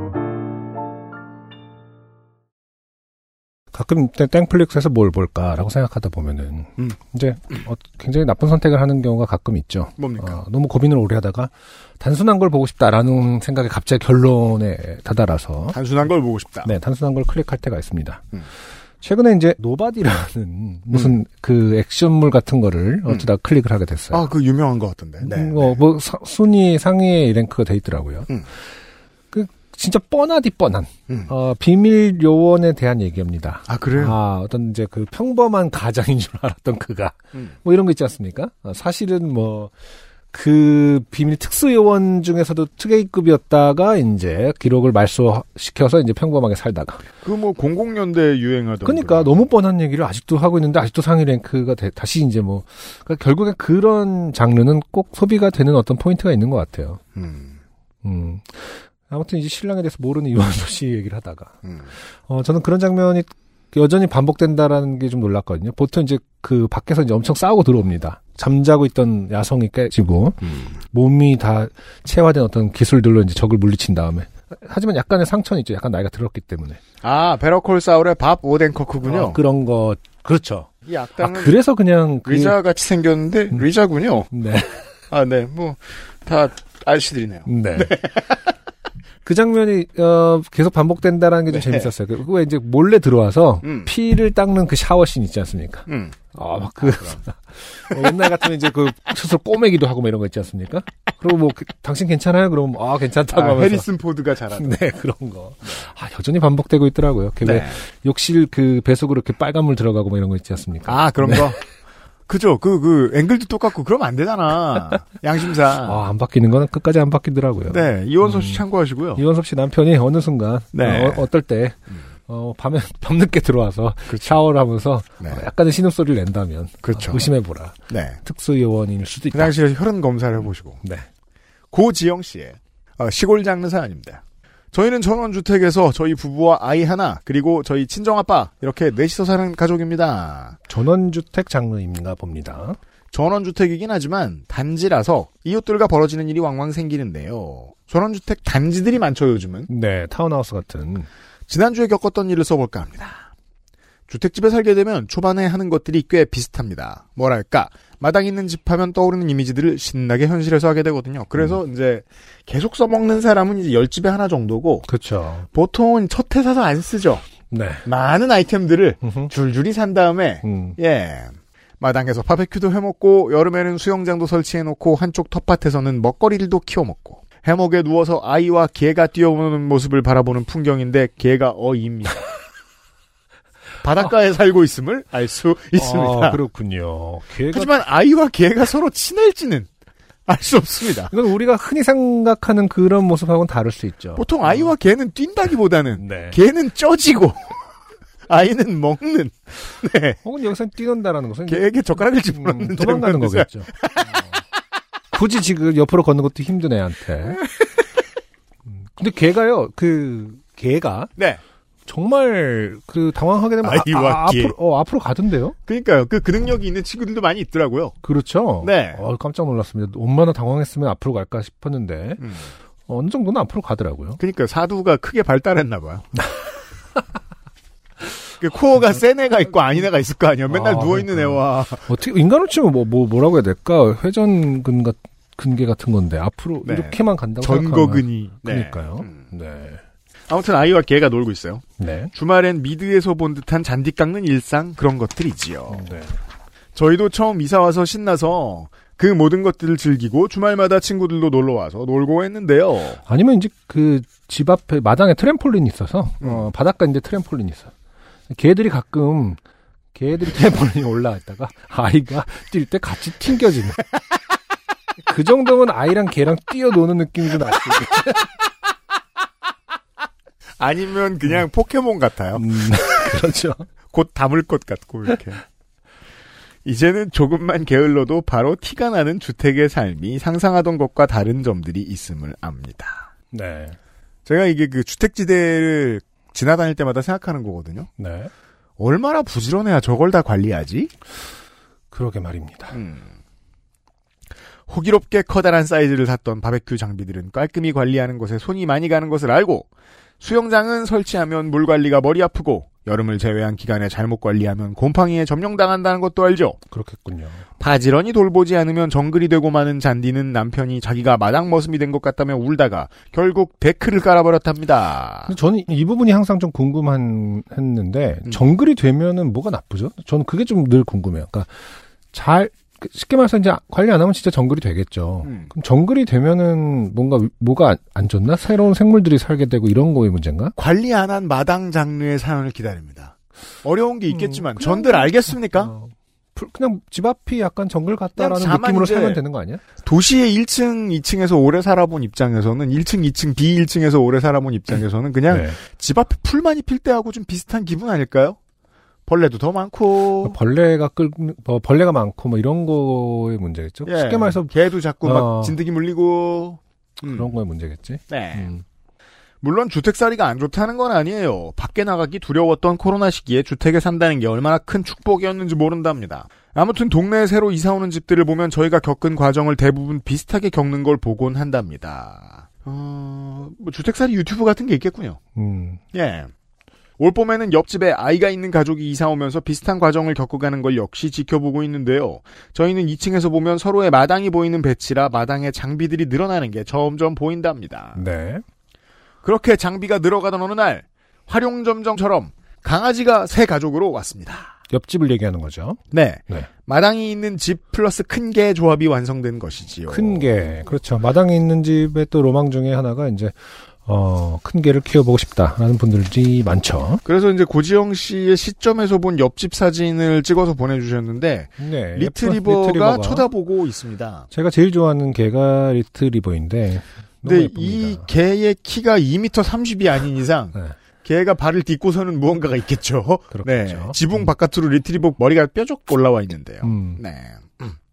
가끔 땡- 땡플릭스에서 뭘 볼까라고 생각하다 보면은 음. 이제 어, 굉장히 나쁜 선택을 하는 경우가 가끔 있죠. 뭡니까? 어, 너무 고민을 오래 하다가 단순한 걸 보고 싶다라는 생각에 갑자기 결론에 다다라서 단순한 걸 보고 싶다. 네 단순한 걸 클릭할 때가 있습니다. 음. 최근에 이제 노바디라는 무슨 그 액션물 같은 거를 어쩌다 클릭을 하게 됐어요. 아, 그 유명한 것 같던데. 네. 음, 어, 뭐 사- 순위 상위에 랭크가 돼 있더라고요. 진짜 뻔하디 뻔한 음. 어, 비밀 요원에 대한 얘기입니다. 아, 그래요? 아, 어떤 이제 그 평범한 가장인 줄 알았던 그가 음. 뭐 이런 거 있지 않습니까? 어, 사실은 뭐 그 비밀 특수 요원 중에서도 특A급이었다가 이제 기록을 말소시켜서 이제 평범하게 살다가 그 뭐 00년대 유행하던. 그러니까 너무 뻔한 얘기를 아직도 하고 있는데 아직도 상위 랭크가 돼- 다시 이제 뭐 그러니까 결국에 그런 장르는 꼭 소비가 되는 어떤 포인트가 있는 것 같아요. 음. 음. 아무튼 이제 신랑에 대해서 모르는 이완수 씨 얘기를 하다가 음. 어 저는 그런 장면이 여전히 반복된다라는 게 좀 놀랐거든요. 보통 이제 그 밖에서 이제 엄청 싸우고 들어옵니다. 잠자고 있던 야성이 깨지고 음. 몸이 다 체화된 어떤 기술들로 이제 적을 물리친 다음에 하지만 약간의 상처는 있죠. 약간 나이가 들었기 때문에 아, 베러콜 사울의 밥 오덴커크군요. 어, 그런 거 그렇죠. 이아 악당은 그래서 그냥 그, 리자 같이 생겼는데 음. 리자군요. 네. 아, 네. 뭐 다 아저씨들이네요. 네. 그 장면이 어, 계속 반복된다라는 게좀 네. 재밌었어요. 그 후에 이제 몰래 들어와서 음. 피를 닦는 그 샤워씬 있지 않습니까? 음. 아, 막 그, 어, 옛날 같으면 이제 그 스스로 꼬매기도 하고 뭐 이런 거 있지 않습니까? 그리고 뭐, 그, 당신 괜찮아요? 그러면, 아, 괜찮다고 아, 하면서. 해리슨 포드가 잘하는. 네, 그런 거. 아, 여전히 반복되고 있더라고요. 그 네. 왜 욕실 그 배속으로 이렇게 빨간 물 들어가고 뭐 이런 거 있지 않습니까? 아, 그런 거. 그죠. 그, 그, 앵글도 똑같고, 그러면 안 되잖아. 양심상. 아, 안 바뀌는 거는 끝까지 안 바뀌더라고요. 네, 이원섭 씨 음. 참고하시고요. 이원섭 씨 남편이 어느 순간, 네. 어, 떨 때 음. 어, 밤에, 밤늦게 들어와서 그렇죠. 샤워를 하면서 네. 어, 약간의 신음소리를 낸다면. 그렇죠. 어, 의심해보라. 네. 특수요원일 수도 그 있다. 당시에 혈흔 검사를 해보시고. 네. 고지영 씨의 어, 시골 장르 사연입니다. 저희는 전원주택에서 저희 부부와 아이 하나, 그리고 저희 친정아빠, 이렇게 넷이서 사는 가족입니다. 전원주택 장르인가 봅니다. 전원주택이긴 하지만 단지라서 이웃들과 벌어지는 일이 왕왕 생기는데요. 전원주택 단지들이 많죠, 요즘은. 네, 타운하우스 같은. 지난주에 겪었던 일을 써볼까 합니다. 주택집에 살게 되면 초반에 하는 것들이 꽤 비슷합니다. 뭐랄까 마당 있는 집 하면 떠오르는 이미지들을 신나게 현실에서 하게 되거든요. 그래서 이제 계속 써먹는 사람은 이제 열 집에 하나 정도고 그렇죠. 보통은 첫 회사서 안 쓰죠. 네. 많은 아이템들을. 줄줄이 산 다음에 음. 예. 마당에서 바베큐도 해먹고 여름에는 수영장도 설치해놓고 한쪽 텃밭에서는 먹거리들도 키워먹고 해먹에 누워서 아이와 개가 뛰어오는 모습을 바라보는 풍경인데 개가 어이입니다. 바닷가에 살고 있음을 알 수 있습니다. 아, 그렇군요. 걔가 하지만 아이와 개가 서로 친할지는 알 수 없습니다. 이건 우리가 흔히 생각하는 그런 모습하고는 다를 수 있죠. 보통 아이와 개는 뛴다기보다는 네. 개는 쪄지고 아이는 먹는 네 혹은 여기서 뛰는다라는 것은 개에게 젓가락을 음, 집어넣는 도망가는 장면에서 거겠죠. 어. 굳이 지금 옆으로 걷는 것도 힘든 애한테. 음, 근데 걔가요, 그, 걔가 네 정말 그 당황하게 되면 아, 아, 개. 앞으로, 어, 앞으로 가던데요? 그러니까요 그, 그 능력이 있는 친구들도 많이 있더라고요 그렇죠. 네. 어, 깜짝 놀랐습니다. 얼마나 당황했으면 앞으로 갈까 싶었는데 음. 어느 정도는 앞으로 가더라고요. 그러니까 사두가 크게 발달했나 봐요 그 코어가 센 애가 있고 아닌 애가 있을 거 아니야 맨날 아, 누워있는 그러니까요. 애와 어떻게 인간으로 치면 뭐, 뭐 뭐라고 해야 될까? 회전근 같 근개 같은 건데 앞으로 네. 이렇게만 간다고 생각하면 전거근이 네. 그러니까요. 음. 네. 아무튼 아이와 개가 놀고 있어요 네. 주말엔 미드에서 본 듯한 잔디 깎는 일상 그런 것들이지요 네. 저희도 처음 이사 와서 신나서 그 모든 것들을 즐기고 주말마다 친구들도 놀러 와서 놀고 했는데요. 아니면 이제 그 집 앞에 마당에 트램폴린이 있어서 음. 어, 바닷가 인데 트램폴린이 있어. 개들이 가끔 개들이 트램폴린에 올라왔다가 아이가 뛸 때 같이 튕겨지는. 그 정도면 아이랑 개랑 뛰어노는 느낌이 좀 있겠죠. 아니면 그냥 포켓몬 같아요. 음, 그렇죠. 곧 담을 것 같고 이렇게. 이제는 조금만 게을러도 바로 티가 나는 주택의 삶이 상상하던 것과 다른 점들이 있음을 압니다. 네. 제가 이게 그 주택지대를 지나다닐 때마다 생각하는 거거든요. 네. 얼마나 부지런해야 저걸 다 관리하지? 그러게 말입니다. 음. 호기롭게 커다란 사이즈를 샀던 바베큐 장비들은 깔끔히 관리하는 것에 손이 많이 가는 것을 알고 수영장은 설치하면 물 관리가 머리 아프고 여름을 제외한 기간에 잘못 관리하면 곰팡이에 점령당한다는 것도 알죠. 그렇겠군요. 바지런히 돌보지 않으면 정글이 되고 마는 잔디는 남편이 자기가 마당 머슴이 된 것 같다며 울다가 결국 데크를 깔아버렸답니다. 저는 이 부분이 항상 좀 궁금한 했는데 음. 정글이 되면은 뭐가 나쁘죠? 저는 그게 좀 늘 궁금해요. 그러니까 잘그 쉽게 말해서 이제 관리 안 하면 진짜 정글이 되겠죠. 음. 그럼 정글이 되면은 뭔가 뭐가 안- 안 좋나? 새로운 생물들이 살게 되고 이런 거의 문제인가? 관리 안 한 마당 장르의 사연을 기다립니다. 어려운 게 있겠지만 음, 전들 알겠습니까? 어, 풀- 그냥 집 앞이 약간 정글 같다라는 느낌으로 살면 되는 거 아니야? 도시의 1층, 2층에서 오래 살아본 입장에서는 1층, 2층, B1층에서 오래 살아본 입장에서는 그냥 네. 집 앞에 풀만이 필 때하고 좀 비슷한 기분 아닐까요? 벌레도 더 많고 벌레가 끌뭐 벌레가 많고 뭐 이런 거의 문제겠죠. 예, 쉽게 말해서 개도 자꾸 막 어. 진드기 물리고 음, 그런 거의 문제겠지. 네. 음. 물론 주택살이가 안 좋다는 건 아니에요. 밖에 나가기 두려웠던 코로나 시기에 주택에 산다는 게 얼마나 큰 축복이었는지 모른답니다. 아무튼 동네에 새로 이사 오는 집들을 보면 저희가 겪은 과정을 대부분 비슷하게 겪는 걸 보곤 한답니다. 어, 뭐 주택살이 유튜브 같은 게 있겠군요. 음. 예. 올 봄에는 옆집에 아이가 있는 가족이 이사 오면서 비슷한 과정을 겪어가는 걸 역시 지켜보고 있는데요. 저희는 2층에서 보면 서로의 마당이 보이는 배치라 마당에 장비들이 늘어나는 게 점점 보인답니다. 네. 그렇게 장비가 늘어가던 어느 날 화룡점정처럼 강아지가 새 가족으로 왔습니다. 옆집을 얘기하는 거죠. 네. 네. 마당이 있는 집 플러스 큰 개 조합이 완성된 것이지요. 큰 개. 그렇죠. 마당에 있는 집의 또 로망 중에 하나가 이제 어, 큰 개를 키워보고 싶다라는 분들이 많죠. 그래서 이제 고지영 씨의 시점에서 본 옆집 사진을 찍어서 보내주셨는데 네. 리트리버가, 리트리버가 쳐다보고 있습니다. 제가 제일 좋아하는 개가 리트리버인데 근데 예쁩니다. 이 개의 키가 2m 30이 아닌 이상 네. 개가 발을 딛고서는 무언가가 있겠죠. 그렇겠죠. 네. 지붕 바깥으로 리트리버 머리가 뾰족 올라와 있는데요. 음. 네.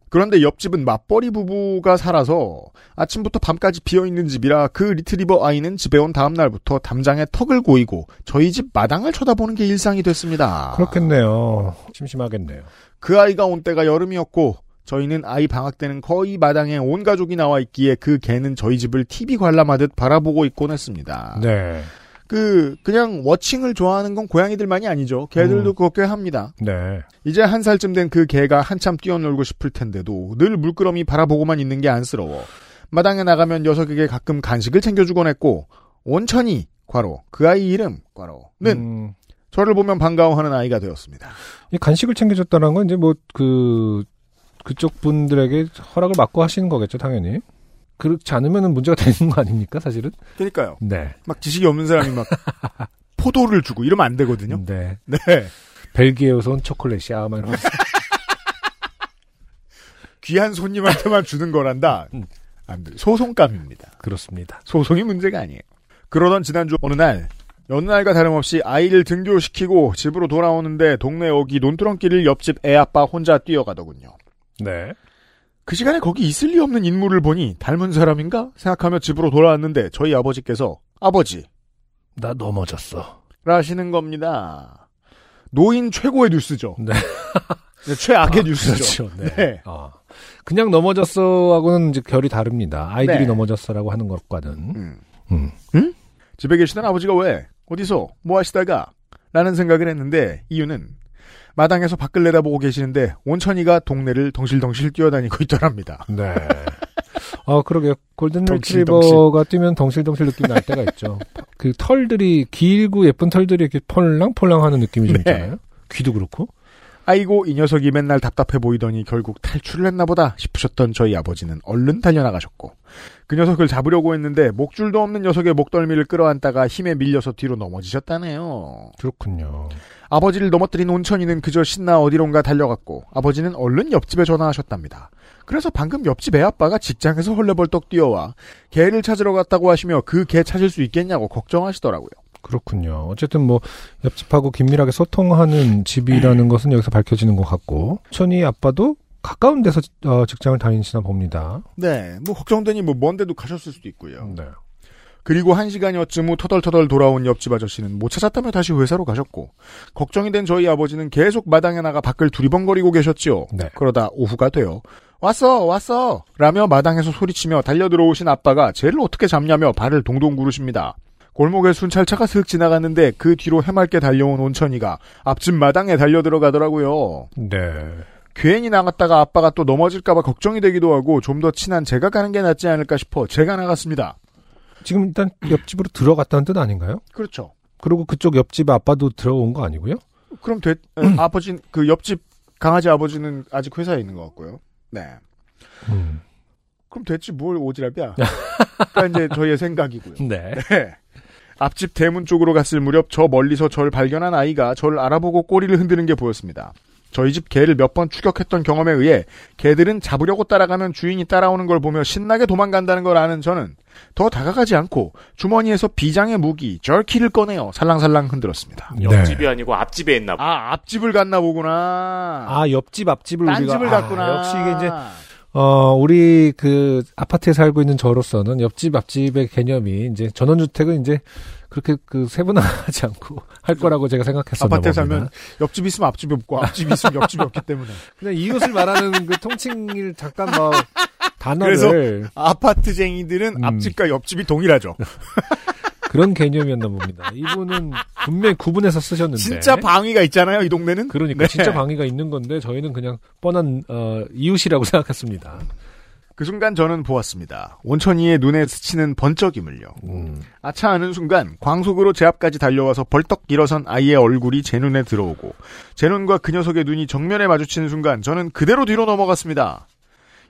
음. 그런데 옆집은 맞벌이 부부가 살아서 아침부터 밤까지 비어있는 집이라 그 리트리버 아이는 집에 온 다음날부터 담장에 턱을 고이고 저희 집 마당을 쳐다보는 게 일상이 됐습니다. 그렇겠네요. 심심하겠네요. 그 아이가 온 때가 여름이었고 저희는 아이 방학 때는 거의 마당에 온 가족이 나와 있기에 그 개는 저희 집을 TV 관람하듯 바라보고 있곤 했습니다. 네. 그 그냥 워칭을 좋아하는 건 고양이들만이 아니죠. 개들도 음. 그렇게 합니다. 네. 이제 한 살쯤 된 그 개가 한참 뛰어놀고 싶을 텐데도 늘 물끄러미 바라보고만 있는 게 안쓰러워. 마당에 나가면 녀석에게 가끔 간식을 챙겨주곤 했고 온천이 과로 그 아이 이름 과로는 음, 저를 보면 반가워하는 아이가 되었습니다. 이 간식을 챙겨줬다는 건 이제 뭐 그 그쪽 분들에게 허락을 받고 하시는 거겠죠, 당연히. 그렇지 않으면 문제가 되는 거 아닙니까, 사실은? 그러니까요. 네. 막 지식이 없는 사람이 막 포도를 주고 이러면 안 되거든요. 네. 네. 벨기에에서 온 초콜릿이야, 막 이러면서. 귀한 손님한테만 주는 거란다. 음. 안 돼. 소송감입니다. 그렇습니다. 소송이 문제가 아니에요. 그러던 지난주 어느 날 여느 날과 다름없이 아이를 등교시키고 집으로 돌아오는데 동네 어기 논두렁길을 옆집 애 아빠 혼자 뛰어가더군요. 네. 그 시간에 거기 있을 리 없는 인물을 보니 닮은 사람인가 생각하며 집으로 돌아왔는데 저희 아버지께서 아버지 나 넘어졌어. 라시는 겁니다. 노인 최고의 뉴스죠. 네. 네, 최악의 뉴스죠. 그렇죠. 네. 네. 아, 그냥 넘어졌어 하고는 이제 결이 다릅니다. 아이들이 네. 넘어졌어라고 하는 것과는. 음. 음. 집에 계시던 아버지가 왜 어디서 뭐 하시다가 라는 생각을 했는데 이유는 마당에서 밖을 내다보고 계시는데 온천이가 동네를 덩실덩실 뛰어다니고 있더랍니다. 네. 아, 그러게요. 골든 덩실, 리트리버가 뛰면 덩실덩실 느낌이 날 때가 있죠. 그 털들이, 길고 예쁜 털들이 이렇게 폴랑폴랑 하는 느낌이 좀 네. 있잖아요. 귀도 그렇고. 아이고 이 녀석이 맨날 답답해 보이더니 결국 탈출을 했나 보다 싶으셨던 저희 아버지는 얼른 달려나가셨고 그 녀석을 잡으려고 했는데 목줄도 없는 녀석의 목덜미를 끌어안다가 힘에 밀려서 뒤로 넘어지셨다네요. 그렇군요. 아버지를 넘어뜨린 온천이는 그저 신나 어디론가 달려갔고 아버지는 얼른 옆집에 전화하셨답니다. 그래서 방금 옆집 애 아빠가 직장에서 헐레벌떡 뛰어와 개를 찾으러 갔다고 하시며 그 개 찾을 수 있겠냐고 걱정하시더라고요. 그렇군요. 어쨌든 뭐 옆집하고 긴밀하게 소통하는 집이라는 것은 여기서 밝혀지는 것 같고 천이 아빠도 가까운 데서 어, 직장을 다니시나 봅니다. 네, 뭐 걱정되니 뭐 먼데도 가셨을 수도 있고요. 네. 그리고 한 시간여쯤 후 터덜터덜 돌아온 옆집 아저씨는 못 찾았다며 다시 회사로 가셨고 걱정이 된 저희 아버지는 계속 마당에 나가 밖을 두리번거리고 계셨지요. 네. 그러다 오후가 되어 왔어 왔어 라며 마당에서 소리치며 달려들어오신 아빠가 쟤를 어떻게 잡냐며 발을 동동 구르십니다. 골목에 순찰차가 슥 지나갔는데 그 뒤로 해맑게 달려온 온천이가 앞집 마당에 달려들어가더라고요. 네. 괜히 나갔다가 아빠가 또 넘어질까봐 걱정이 되기도 하고 좀 더 친한 제가 가는 게 낫지 않을까 싶어 제가 나갔습니다. 지금 일단 옆집으로 들어갔다는 뜻 아닌가요? 그렇죠. 그리고 그쪽 옆집 아빠도 들어온 거 아니고요? 그럼 돼, 음. 아버지, 그 옆집 강아지 아버지는 아직 회사에 있는 것 같고요. 네. 음. 그럼 됐지, 뭘 오지랖이야. 그러니까 이제 저희의 생각이고요. 네. 네. 앞집 대문 쪽으로 갔을 무렵 저 멀리서 절 발견한 아이가 저를 알아보고 꼬리를 흔드는 게 보였습니다. 저희 집 개를 몇 번 추격했던 경험에 의해 개들은 잡으려고 따라가면 주인이 따라오는 걸 보며 신나게 도망간다는 걸 아는 저는 더 다가가지 않고 주머니에서 비장의 무기 절키를 꺼내어 살랑살랑 흔들었습니다. 옆집이 아니고 앞집에 있나 봐. 아 앞집을 갔나 보구나. 아, 옆집 앞집을 딴 우리가 집을 아, 갔구나. 역시 이게 이제 어, 우리 그 아파트에 살고 있는 저로서는 옆집 앞집의 개념이 이제 전원주택은 이제 그렇게 그 세분화하지 않고 할 거라고 제가 생각했었나 아파트에. 살면 옆집 있으면 앞집이 없고 앞집 있으면 옆집이 없기 때문에 그냥 이웃을 말하는 그 통칭을 잠깐 뭐 단어를 아파트쟁이들은 음. 앞집과 옆집이 동일하죠. 그런 개념이었나 봅니다. 이분은 분명히 구분해서 쓰셨는데 진짜 방위가 있잖아요, 이 동네는. 그러니까 네. 진짜 방위가 있는 건데 저희는 그냥 뻔한 어, 이웃이라고 생각했습니다. 그 순간 저는 보았습니다. 온천이의 눈에 스치는 번쩍임을요. 음. 아차 하는 순간 광속으로 제 앞까지 달려와서 벌떡 일어선 아이의 얼굴이 제 눈에 들어오고 제 눈과 그 녀석의 눈이 정면에 마주치는 순간 저는 그대로 뒤로 넘어갔습니다.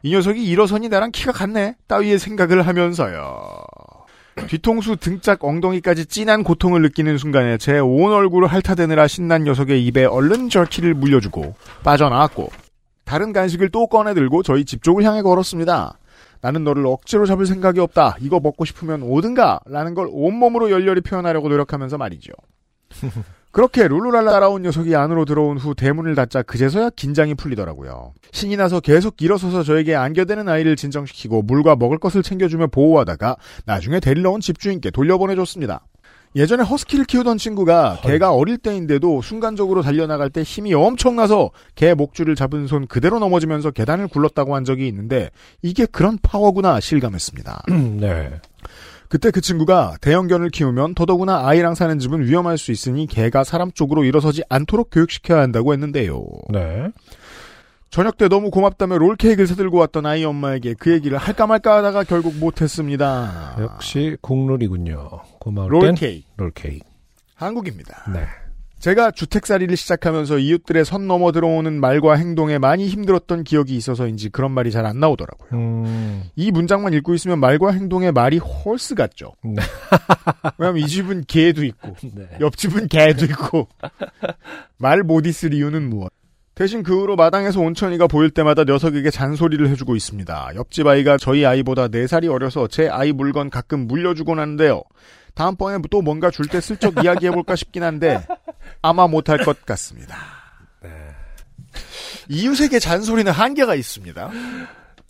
이 녀석이 일어서니 나랑 키가 같네 따위의 생각을 하면서요. 뒤통수 등짝 엉덩이까지 진한 고통을 느끼는 순간에 제 온 얼굴을 핥아대느라 신난 녀석의 입에 얼른 절키를 물려주고 빠져나왔고 다른 간식을 또 꺼내들고 저희 집 쪽을 향해 걸었습니다. 나는 너를 억지로 잡을 생각이 없다. 이거 먹고 싶으면 오든가. 라는 걸 온몸으로 열렬히 표현하려고 노력하면서 말이죠. 그렇게 룰루랄라 따라온 녀석이 안으로 들어온 후 대문을 닫자 그제서야 긴장이 풀리더라고요. 신이 나서 계속 일어서서 저에게 안겨대는 아이를 진정시키고 물과 먹을 것을 챙겨주며 보호하다가 나중에 데리러 온 집주인께 돌려보내줬습니다. 예전에 허스키를 키우던 친구가 개가 어릴 때인데도 순간적으로 달려나갈 때 힘이 엄청나서 개 목줄을 잡은 손 그대로 넘어지면서 계단을 굴렀다고 한 적이 있는데 이게 그런 파워구나 실감했습니다. 네. 그때 그 친구가 대형견을 키우면 더더구나 아이랑 사는 집은 위험할 수 있으니 개가 사람 쪽으로 일어서지 않도록 교육시켜야 한다고 했는데요. 네. 저녁 때 너무 고맙다며 롤케이크를 사들고 왔던 아이 엄마에게 그 얘기를 할까 말까 하다가 결국 못했습니다. 역시 국룰이군요. 고마울 땐 롤케이크. 롤케이크. 한국입니다. 네. 제가 주택살이를 시작하면서 이웃들의 선 넘어 들어오는 말과 행동에 많이 힘들었던 기억이 있어서인지 그런 말이 잘 안 나오더라고요. 음, 이 문장만 읽고 있으면 말과 행동에 말이 홀스 같죠. 네. 왜냐면 이 집은 개도 있고 네. 옆집은 개도 있고 말 못 있을 이유는 무엇? 대신 그 후로 마당에서 온천이가 보일 때마다 녀석에게 잔소리를 해주고 있습니다. 옆집 아이가 저희 아이보다 4살이 어려서 제 아이 물건 가끔 물려주곤 하는데요. 다음번에 또 뭔가 줄 때 슬쩍 이야기해볼까 싶긴 한데 아마 못할 것 같습니다. 이웃에게 잔소리는 한계가 있습니다.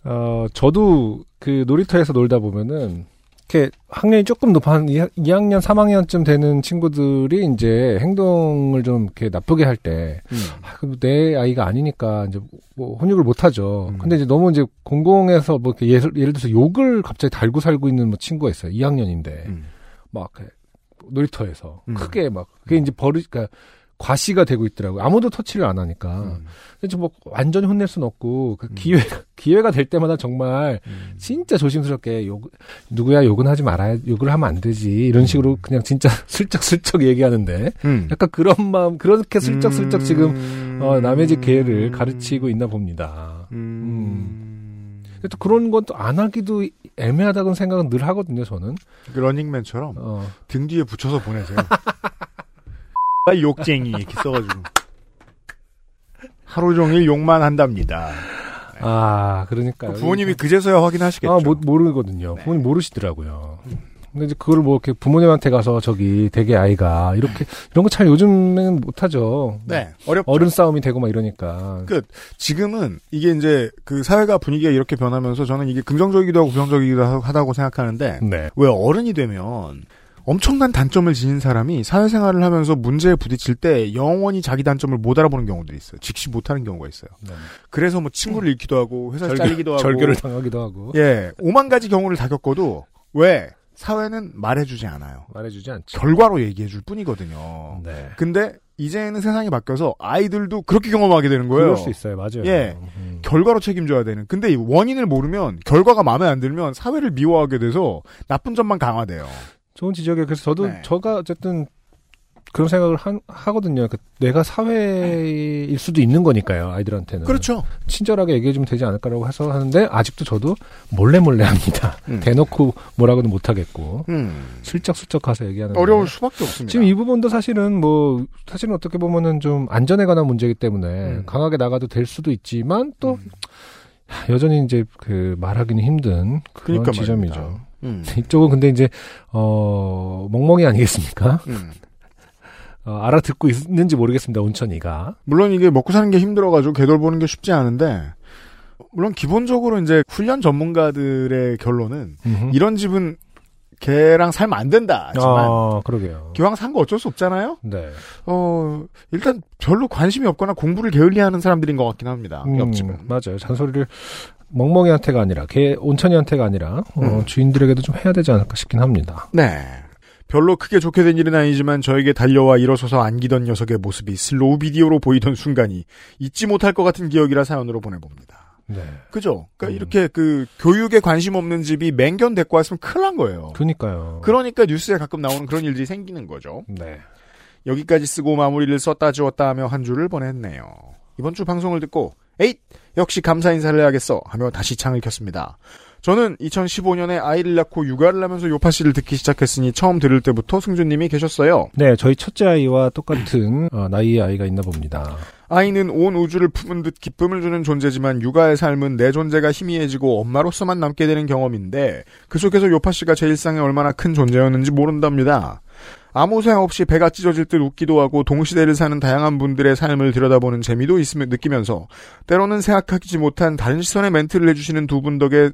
어, 저도 그 놀이터에서 놀다 보면은, 이렇게 학년이 조금 높아, 한 2학년, 3학년쯤 되는 친구들이 이제 행동을 좀 이렇게 나쁘게 할 때, 아, 그내 아이가 아니니까 이제 뭐 혼육을 못 하죠. 음. 근데 이제 너무 이제 공공에서 뭐 이렇게 예를, 예를 들어서 욕을 갑자기 달고 살고 있는 뭐 친구가 있어요. 2학년인데. 음. 막 놀이터에서 음. 크게 막 그게 이제 버릇 그러니까 과시가 되고 있더라고요. 아무도 터치를 안 하니까. 음. 근데 뭐 완전히 혼낼 수는 없고 그 음. 기회 기회가 될 때마다 정말 음. 진짜 조심스럽게 욕 누구야 욕은 하지 말아야 욕을 하면 안 되지 이런 식으로 그냥 진짜 슬쩍슬쩍 얘기하는데 음. 약간 그런 마음 그렇게 슬쩍슬쩍 지금 음. 어, 남의 집 개를 가르치고 있나 봅니다. 음. 또 그런 건 또 안 하기도 애매하다는 생각은 늘 하거든요. 저는. 그 러닝맨처럼 어. 등 뒤에 붙여서 보내세요. 아, 욕쟁이 이렇게 써가지고 하루 종일 욕만 한답니다. 아 그러니까요. 부모님이 그제서야 확인하시겠죠. 아, 모, 모르거든요. 네. 부모님 모르시더라고요. 근데 이제 그걸 뭐 이렇게 부모님한테 가서 저기 되게 아이가 이렇게 이런 거 잘 요즘에는 못하죠. 네, 어렵죠. 어른 싸움이 되고 막 이러니까. 그- 지금은 이게 이제 그 사회가 분위기가 이렇게 변하면서 저는 이게 긍정적이기도 하고 부정적이기도 하- 하다고 생각하는데 네. 왜 어른이 되면 엄청난 단점을 지닌 사람이 사회생활을 하면서 문제에 부딪힐 때 영원히 자기 단점을 못 알아보는 경우들이 있어요. 직시 못하는 경우가 있어요. 네. 그래서 뭐 친구를 잃기도 하고 회사 절교, 잘리기도 하고 절교를 당하기도 하고. 예 오만 가지 경우를 다 겪어도 왜 사회는 말해주지 않아요. 말해주지 않죠. 결과로 얘기해줄 뿐이거든요. 네. 근데 이제는 세상이 바뀌어서 아이들도 그렇게 경험하게 되는 거예요. 그럴 수 있어요. 맞아요. 예. 음. 결과로 책임져야 되는. 근데 이 원인을 모르면 결과가 마음에 안 들면 사회를 미워하게 돼서 나쁜 점만 강화돼요. 좋은 지적이에요. 그래서 저도 네. 저가 어쨌든 그런 생각을 하, 하거든요. 그 내가 사회일 수도 있는 거니까요. 아이들한테는. 그렇죠. 친절하게 얘기해주면 되지 않을까라고 해서 하는데 아직도 저도 몰래 몰래 합니다. 음. 대놓고 뭐라고는 못하겠고 음. 슬쩍슬쩍 가서 얘기하는. 어려울 수밖에 없습니다. 지금 이 부분도 사실은 뭐 사실은 어떻게 보면은 좀 안전에 관한 문제이기 때문에 음. 강하게 나가도 될 수도 있지만 또 여전히 이제 그 말하기는 힘든 그런 그러니까 지점이죠. 음. 이쪽은 근데 이제 어 멍멍이 아니겠습니까? 음. 어, 알아듣고 있는지 모르겠습니다. 온천이가. 물론 이게 먹고 사는 게 힘들어가지고 개돌 보는 게 쉽지 않은데 물론 기본적으로 이제 훈련 전문가들의 결론은 음흠. 이런 집은 개랑 살면 안 된다. 하지만 아, 그러게요. 기왕 산 거 어쩔 수 없잖아요. 네. 어 일단 별로 관심이 없거나 공부를 게을리하는 사람들인 것 같긴 합니다. 음, 옆집은. 맞아요. 잔소리를 멍멍이한테가 아니라 개 온천이한테가 아니라 어, 음. 주인들에게도 좀 해야 되지 않을까 싶긴 합니다. 네. 별로 크게 좋게 된 일은 아니지만 저에게 달려와 일어서서 안기던 녀석의 모습이 슬로우 비디오로 보이던 순간이 잊지 못할 것 같은 기억이라 사연으로 보내봅니다. 네. 그죠? 그러니까 음. 이렇게 그 교육에 관심 없는 집이 맹견 데리고 왔으면 큰일 난 거예요. 그니까요. 그러니까 뉴스에 가끔 나오는 그런 일들이 생기는 거죠. 네. 여기까지 쓰고 마무리를 썼다 지웠다 하며 한 주를 보냈네요. 이번 주 방송을 듣고 에잇 역시 감사 인사를 해야겠어 하며 다시 창을 켰습니다. 저는 2015년에 아이를 낳고 육아를 하면서 요파 씨를 듣기 시작했으니 처음 들을 때부터 승준님이 계셨어요. 네, 저희 첫째 아이와 똑같은 어, 나이의 아이가 있나 봅니다. 아이는 온 우주를 품은 듯 기쁨을 주는 존재지만 육아의 삶은 내 존재가 희미해지고 엄마로서만 남게 되는 경험인데 그 속에서 요파 씨가 제 일상에 얼마나 큰 존재였는지 모른답니다. 아무 생각 없이 배가 찢어질 듯 웃기도 하고 동시대를 사는 다양한 분들의 삶을 들여다보는 재미도 있으며 느끼면서 때로는 생각하지 못한 다른 시선의 멘트를 해주시는 두 분 덕에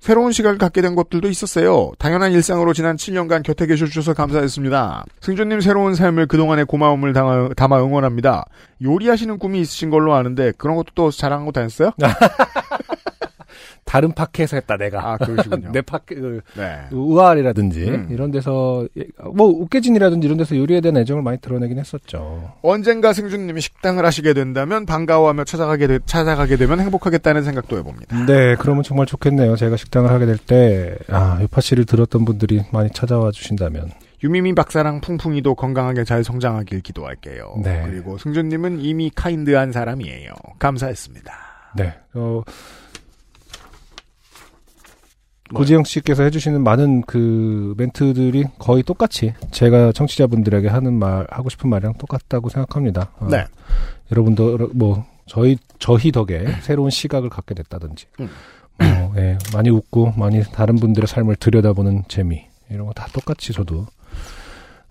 새로운 시각을 갖게 된 것들도 있었어요. 당연한 일상으로 지난 7년간 곁에 계셔주셔서 감사했습니다. 승준님 새로운 삶을 그동안의 고마움을 담아, 담아 응원합니다. 요리하시는 꿈이 있으신 걸로 아는데 그런 것도 또 자랑하고 다녔어요? 다른 팟캐에서 했다 내가. 아 그러시군요. 내 팟캐 그 네. 우아리라든지 음. 이런 데서 예, 뭐 웃개진이라든지 이런 데서 요리에 대한 애정을 많이 드러내긴 했었죠. 언젠가 승준님이 식당을 하시게 된다면 반가워하며 찾아가게 되, 찾아가게 되면 행복하겠다는 생각도 해봅니다. 네, 그러면 정말 좋겠네요. 제가 식당을 하게 될 때, 아, 요파 씨를 들었던 분들이 많이 찾아와 주신다면. 유미미 박사랑 풍풍이도 건강하게 잘 성장하길 기도할게요. 네. 그리고 승준님은 이미 카인드한 사람이에요. 감사했습니다. 네. 어, 고지영 씨께서 해주시는 많은 그 멘트들이 거의 똑같이 제가 청취자분들에게 하는 말 하고 싶은 말이랑 똑같다고 생각합니다. 어, 네. 여러분도 뭐 저희 저희 덕에 새로운 시각을 갖게 됐다든지, 음. 뭐 예, 많이 웃고 많이 다른 분들의 삶을 들여다보는 재미 이런 거 다 똑같이 저도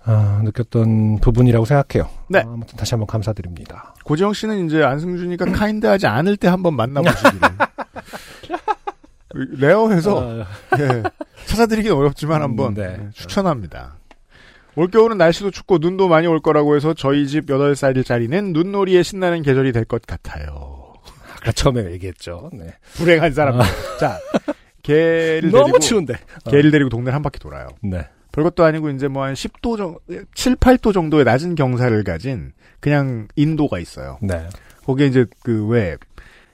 아, 느꼈던 부분이라고 생각해요. 네. 아, 아무튼 다시 한번 감사드립니다. 고지영 씨는 이제 안승준이가 카인드하지 않을 때 한번 만나보시기를. 레어해서 아, 예, 찾아드리긴 어렵지만 한번 음, 네. 예, 추천합니다. 올겨울은 날씨도 춥고 눈도 많이 올 거라고 해서 저희 집 8살짜리는 눈놀이에 신나는 계절이 될 것 같아요. 아까 처음에 얘기했죠. 네. 불행한 사람. 자, 개를 너무 데리고 추운데. 개를 데리고 동네를 한 바퀴 돌아요. 네. 별것도 아니고 이제 뭐 한 10도 정도, 7, 8도 정도의 낮은 경사를 가진 그냥 인도가 있어요. 네. 거기에 이제 그 왜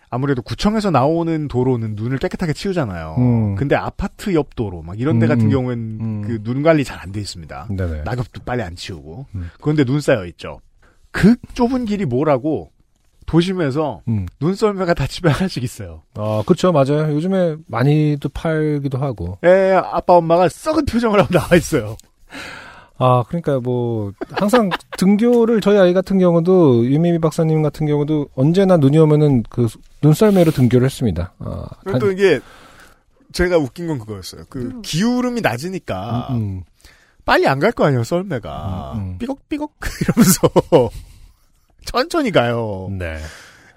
아무래도 구청에서 나오는 도로는 눈을 깨끗하게 치우잖아요. 음. 근데 아파트 옆 도로 막 이런 데 음, 같은 경우엔 음. 그눈 관리 잘 안 돼 있습니다. 네네. 낙엽도 빨리 안 치우고. 음. 그런데 눈 쌓여 있죠. 그 좁은 길이 뭐라고 도심에서 음. 눈썰매가 다 집에 하나씩 있어요. 아, 그렇죠. 맞아요. 요즘에 많이도 팔기도 하고. 에 아빠 엄마가 썩은 표정을 하고 나와 있어요. 아, 그러니까 뭐 항상 등교를 저희 아이 같은 경우도 유미미 박사님 같은 경우도 언제나 눈이 오면은 그 눈썰매로 등교를 했습니다. 아, 그리고 또 이게 제가 웃긴 건 그거였어요. 그 기울음이 낮으니까 음, 음. 빨리 안 갈 거 아니에요, 썰매가. 음, 음. 삐걱삐걱 이러면서 천천히 가요. 네.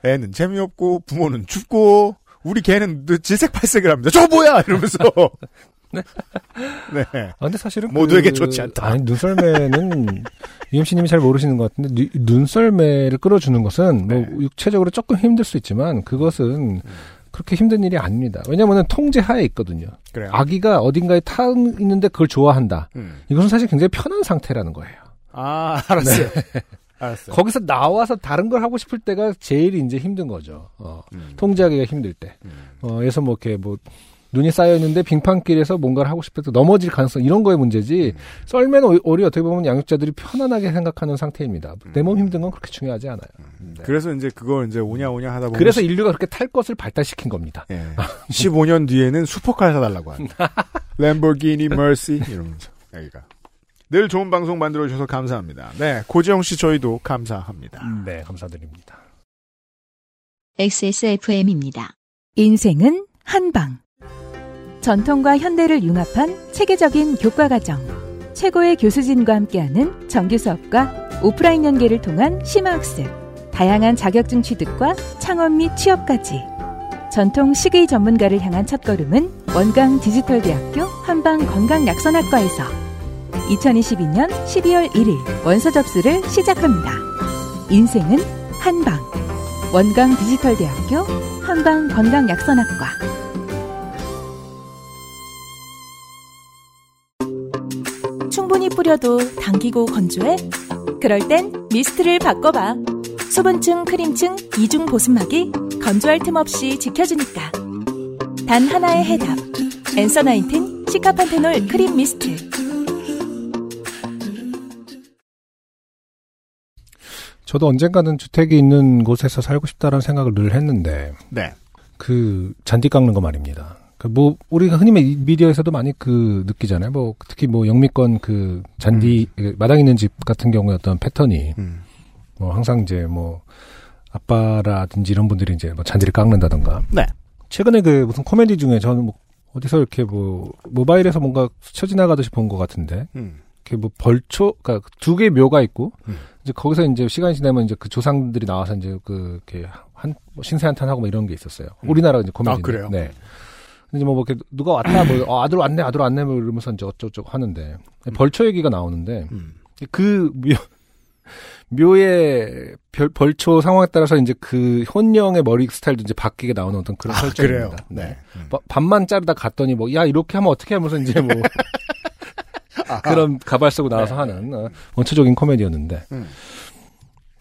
애는 재미없고 부모는 춥고 우리 개는 질색팔색을 합니다. 저 뭐야 이러면서. 네. 아, 근데 사실은 모두에게 그- 좋지 않다. 아니 눈썰매는 유엠씨님이 잘 모르시는 것 같은데 누- 눈썰매를 끌어주는 것은 뭐 네. 육체적으로 조금 힘들 수 있지만 그것은 그렇게 힘든 일이 아닙니다. 왜냐하면 통제 하에 있거든요. 그래요. 아기가 어딘가에 타 있는데 그걸 좋아한다. 음. 이것은 사실 굉장히 편한 상태라는 거예요. 아 알았어요. 알았어요. 거기서 나와서 다른 걸 하고 싶을 때가 제일 이제 힘든 거죠. 어, 음. 통제하기가 힘들 때. 음. 어, 그래서 뭐 이렇게 뭐 눈이 쌓여 있는데 빙판길에서 뭔가를 하고 싶을 때 넘어질 가능성 이런 거의 문제지. 음. 썰매는 오- 오히려 어떻게 보면 양육자들이 편안하게 생각하는 상태입니다. 내몸 힘든 건 그렇게 중요하지 않아요. 네. 그래서 이제 그걸 이제 오냐 오냐 하다 보면 그래서 인류가 그렇게 탈 것을 발달시킨 겁니다. 예. 15년 뒤에는 슈퍼카를 사달라고 한다. 램보기니 머시 이러면서 여기가 늘 좋은 방송 만들어 주셔서 감사합니다. 네, 고지영 씨 저희도 감사합니다. 네, 감사드립니다. XSFM입니다. 인생은 한방. 전통과 현대를 융합한 체계적인 교과 과정. 최고의 교수진과 함께하는 정규 수업과 오프라인 연계를 통한 심화 학습. 다양한 자격증 취득과 창업 및 취업까지. 전통 식의 전문가를 향한 첫걸음은 원강 디지털대학교 한방 건강약선학과에서 2022년 12월 1일 원서 접수를 시작합니다. 인생은 한방. 원강 디지털대학교 한방 건강약선학과. 뿌려도 당기고 건조해? 그럴 땐 미스트를 바꿔봐. 수분층, 크림층, 이중 보습막이 건조할 틈 없이 지켜주니까. 단 하나의 해답. 엔서 나인틴 시카판테놀 크림 미스트. 저도 언젠가는 주택이 있는 곳에서 살고 싶다라는 생각을 늘 했는데 네. 그 잔디 깎는 거 말입니다. 그뭐 우리가 흔히 미- 미디어에서도 많이 그 느끼잖아요. 뭐 특히 뭐 영미권 그 잔디 그 마당 있는 집 같은 경우에 어떤 패턴이 음. 뭐 항상 이제 뭐 아빠라든지 이런 분들이 이제 뭐 잔디를 깎는다던가. 네. 최근에 그 무슨 코미디 중에 저는 뭐 어디서 이렇게 뭐 모바일에서 뭔가 스쳐 지나가듯이 본 것 같은데 음. 이렇게 뭐 벌초 그러니까 두 개의 묘가 있고 음. 이제 거기서 이제 시간이 지나면 이제 그 조상들이 나와서 이제 그 이렇게 한뭐 신세 한탄하고 뭐 이런 게 있었어요. 우리나라 이제 코미디. 아, 그래요? 네. 근데 이제 뭐 이렇게 누가 왔다 뭐 어, 아들 왔네 아들 왔네 뭐 이러면서 이제 어쩌고저쩌고 하는데 벌초 얘기가 나오는데 음. 그 묘, 묘의 별, 벌초 상황에 따라서 이제 그 혼령의 머리 스타일도 이제 바뀌게 나오는 어떤 그런 아, 그래요. 설정입니다. 네. 음. 바- 반만 자르다 갔더니 뭐 야 이렇게 하면 어떻게 하면서 이제 뭐. 그런 가발 쓰고 나와서 네. 하는 어, 원초적인 코미디였는데 음.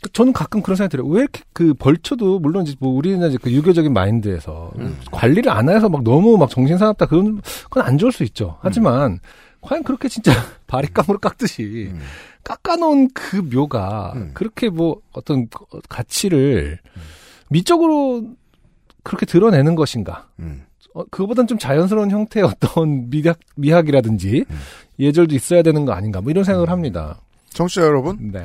그 저는 가끔 그런 생각이 들어요. 왜 이렇게 그 벌초도 물론 이제 뭐 우리는 이제 그 유교적인 마인드에서 음. 관리를 안 해서 막 너무 막 정신 사납다 그건 그건 안 좋을 수 있죠. 하지만 과연 그렇게 진짜 바리감으로 깎듯이 음. 깎아놓은 그 묘가 음. 그렇게 뭐 어떤 가치를 미적으로 그렇게 드러내는 것인가? 음. 어, 그거보단 좀 자연스러운 형태의 어떤 미학, 미학이라든지 음. 예절도 있어야 되는 거 아닌가? 뭐 이런 생각을 합니다. 청취자 여러분, 네.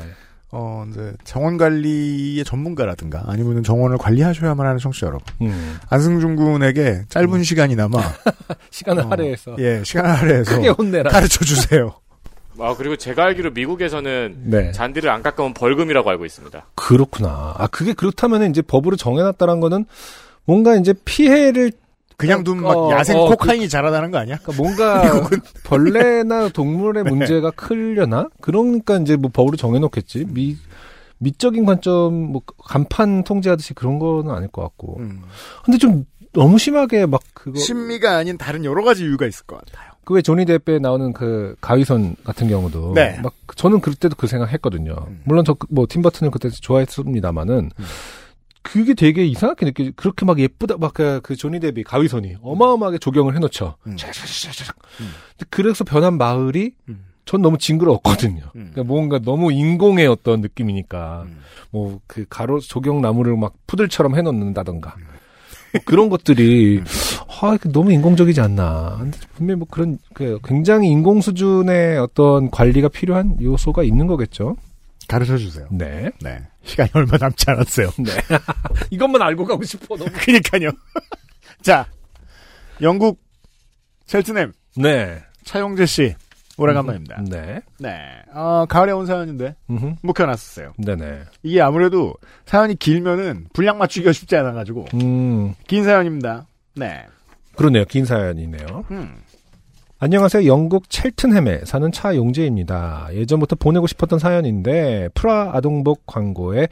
어, 이제 정원 관리의 전문가라든가 아니면 정원을 관리하셔야만 하는 청취자 여러분. 음. 안승준 군에게 짧은 시간이나마 시간을 어, 할애해서 예 시간 할애해서 크게 혼내라. 가르쳐 주세요. 아 그리고 제가 알기로 미국에서는 네. 잔디를 안 깎으면 벌금이라고 알고 있습니다. 그렇구나. 아, 그게 그렇다면 이제 법으로 정해놨다는 거는 뭔가 이제 피해를 그냥 두면 막 어, 야생 어, 코카인이 자라나는 거 아니야? 그러니까 뭔가 벌레나 동물의 문제가 크려나? 그러니까 이제 뭐 법으로 정해놓겠지. 미 미적인 관점 뭐 간판 통제하듯이 그런 거는 아닐 것 같고. 음. 근데 좀 너무 심하게 막 그거 심미가 아닌 다른 여러 가지 이유가 있을 것 같아요. 그 왜 조니 데프에 나오는 그 가위선 같은 경우도 네. 막 저는 그때도 그 생각했거든요. 음. 물론 저 뭐 팀버튼을 그때 좋아했습니다만은 그게 되게 이상하게 느껴. 그렇게 막 예쁘다 막그 그 조니 데비 가위선이 어마어마하게 조경을 해놓죠. 음. 음. 그래서 변한 마을이 음. 전 너무 징그러웠거든요. 음. 그러니까 뭔가 너무 인공의 어떤 느낌이니까 음. 뭐그 가로 조경 나무를 막 푸들처럼 해놓는다던가 음. 뭐 그런 것들이 아 너무 인공적이지 않나. 근데 분명히 뭐 그런 그 굉장히 인공 수준의 어떤 관리가 필요한 요소가 있는 거겠죠. 가르쳐 주세요. 네. 네. 시간이 얼마 남지 않았어요. 네. 이것만 알고 가고 싶어. 너무. 그니까요. 자, 영국 첼트넴 네. 차용재 씨 오래간만입니다. 네. 네, 어, 가을에 온 사연인데 음흠. 묵혀놨었어요. 네네. 이게 아무래도 사연이 길면은 분량 맞추기가 쉽지 않아가지고 음. 긴 사연입니다. 네. 그러네요. 긴 사연이네요. 음. 안녕하세요. 영국 첼튼햄에 사는 차용재입니다. 예전부터 보내고 싶었던 사연인데 프라 아동복 광고에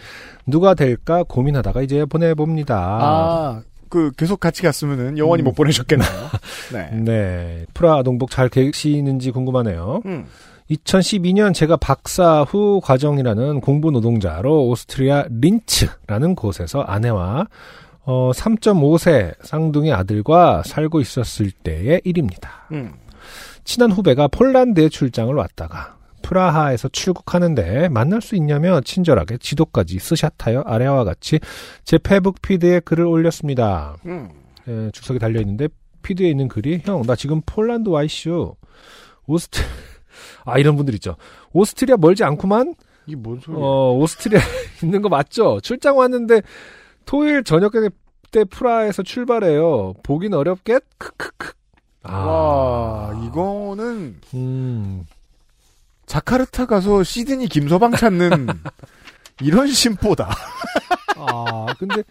누가 될까 고민하다가 이제 보내봅니다. 아, 그 계속 같이 갔으면은 영원히 음. 못 보내셨겠네요. 네. 네. 프라 아동복 잘 계시는지 궁금하네요. 음. 2012년 제가 박사 후 과정이라는 공부 노동자로 오스트리아 린츠라는 곳에서 아내와 어, 3.5세 쌍둥이 아들과 살고 있었을 때의 일입니다. 음. 친한 후배가 폴란드에 출장을 왔다가 프라하에서 출국하는데 만날 수 있냐며 친절하게 지도까지 스샷하여 아래와 같이 제 페북 피드에 글을 올렸습니다. 음. 예, 주석이 달려 있는데 피드에 있는 글이 형 나 지금 폴란드 와 있슈. 오스트 아 이런 분들 있죠. 오스트리아 멀지 않구만. 이게 뭔 소리야? 어 오스트리아 있는 거 맞죠? 출장 왔는데 토요일 저녁 때 프라하에서 출발해요. 보긴 어렵겠? 크크크. 아, 와, 이거는 음, 자카르타 가서 시드니 김서방 찾는 이런 심보다. 아, 근데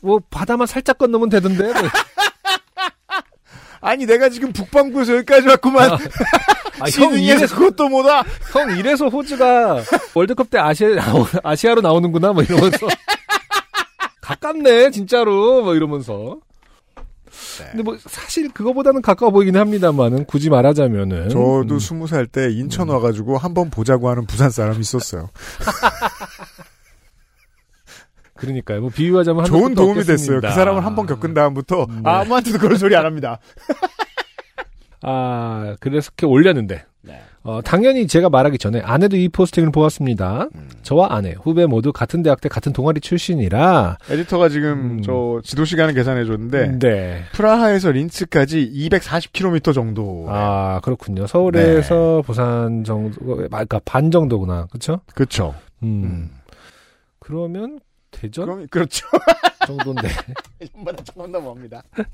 뭐 바다만 살짝 건너면 되던데. 뭐. 아니 내가 지금 북반구에서 여기까지 왔구만. 아, 형 시드니에서 이래서 그것도 뭐다. 형 이래서 호주가 월드컵 때 아시아 나오- 아시아로 나오는구나 뭐 이러면서 가깝네 진짜로 뭐 이러면서. 근데 뭐 사실 그거보다는 가까워 보이긴 합니다만은 굳이 말하자면은 저도 음, 스무 살때 인천 와가지고 한번 보자고 하는 부산 사람이 있었어요. 그러니까요. 뭐 비유하자면 좋은 도움이 됐어요. 없겠습니다. 그 사람을 한 번 겪은 다음부터 네. 아무한테도 그런 소리 안 합니다. 아 그래서 이렇게 올렸는데 네. 어, 당연히 제가 말하기 전에 아내도 이 포스팅을 보았습니다. 음. 저와 아내, 후배 모두 같은 대학 때 같은 동아리 출신이라. 에디터가 지금 음. 저 지도 시간을 계산해 줬는데 네. 프라하에서 린츠까지 240km 정도. 아, 그렇군요. 서울에서 네. 부산 정도, 아, 그러니까 반 정도구나. 그쵸? 그렇죠. 음. 음. 그러면 대전 그럼 그렇죠. 정도인데. 전마다 조금 더 멉니다. 아,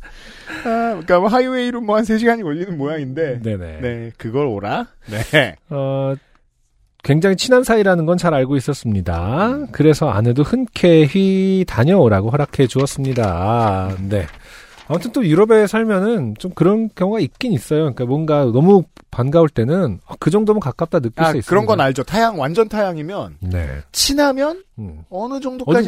그러니까 뭐 하이웨이로 뭐 한 3시간이 걸리는 모양인데 네네. 네, 그걸 오라? 네. 어, 굉장히 친한 사이라는 건 잘 알고 있었습니다. 그래서 아내도 흔쾌히 다녀오라고 허락해 주었습니다. 네. 아무튼 또 유럽에 살면은 좀 그런 경우가 있긴 있어요. 그러니까 뭔가 너무 반가울 때는 아, 그 정도면 가깝다 느낄 아, 수 있습니다. 그런 건 알죠. 타양 완전 타양이면 네. 친하면 음. 어느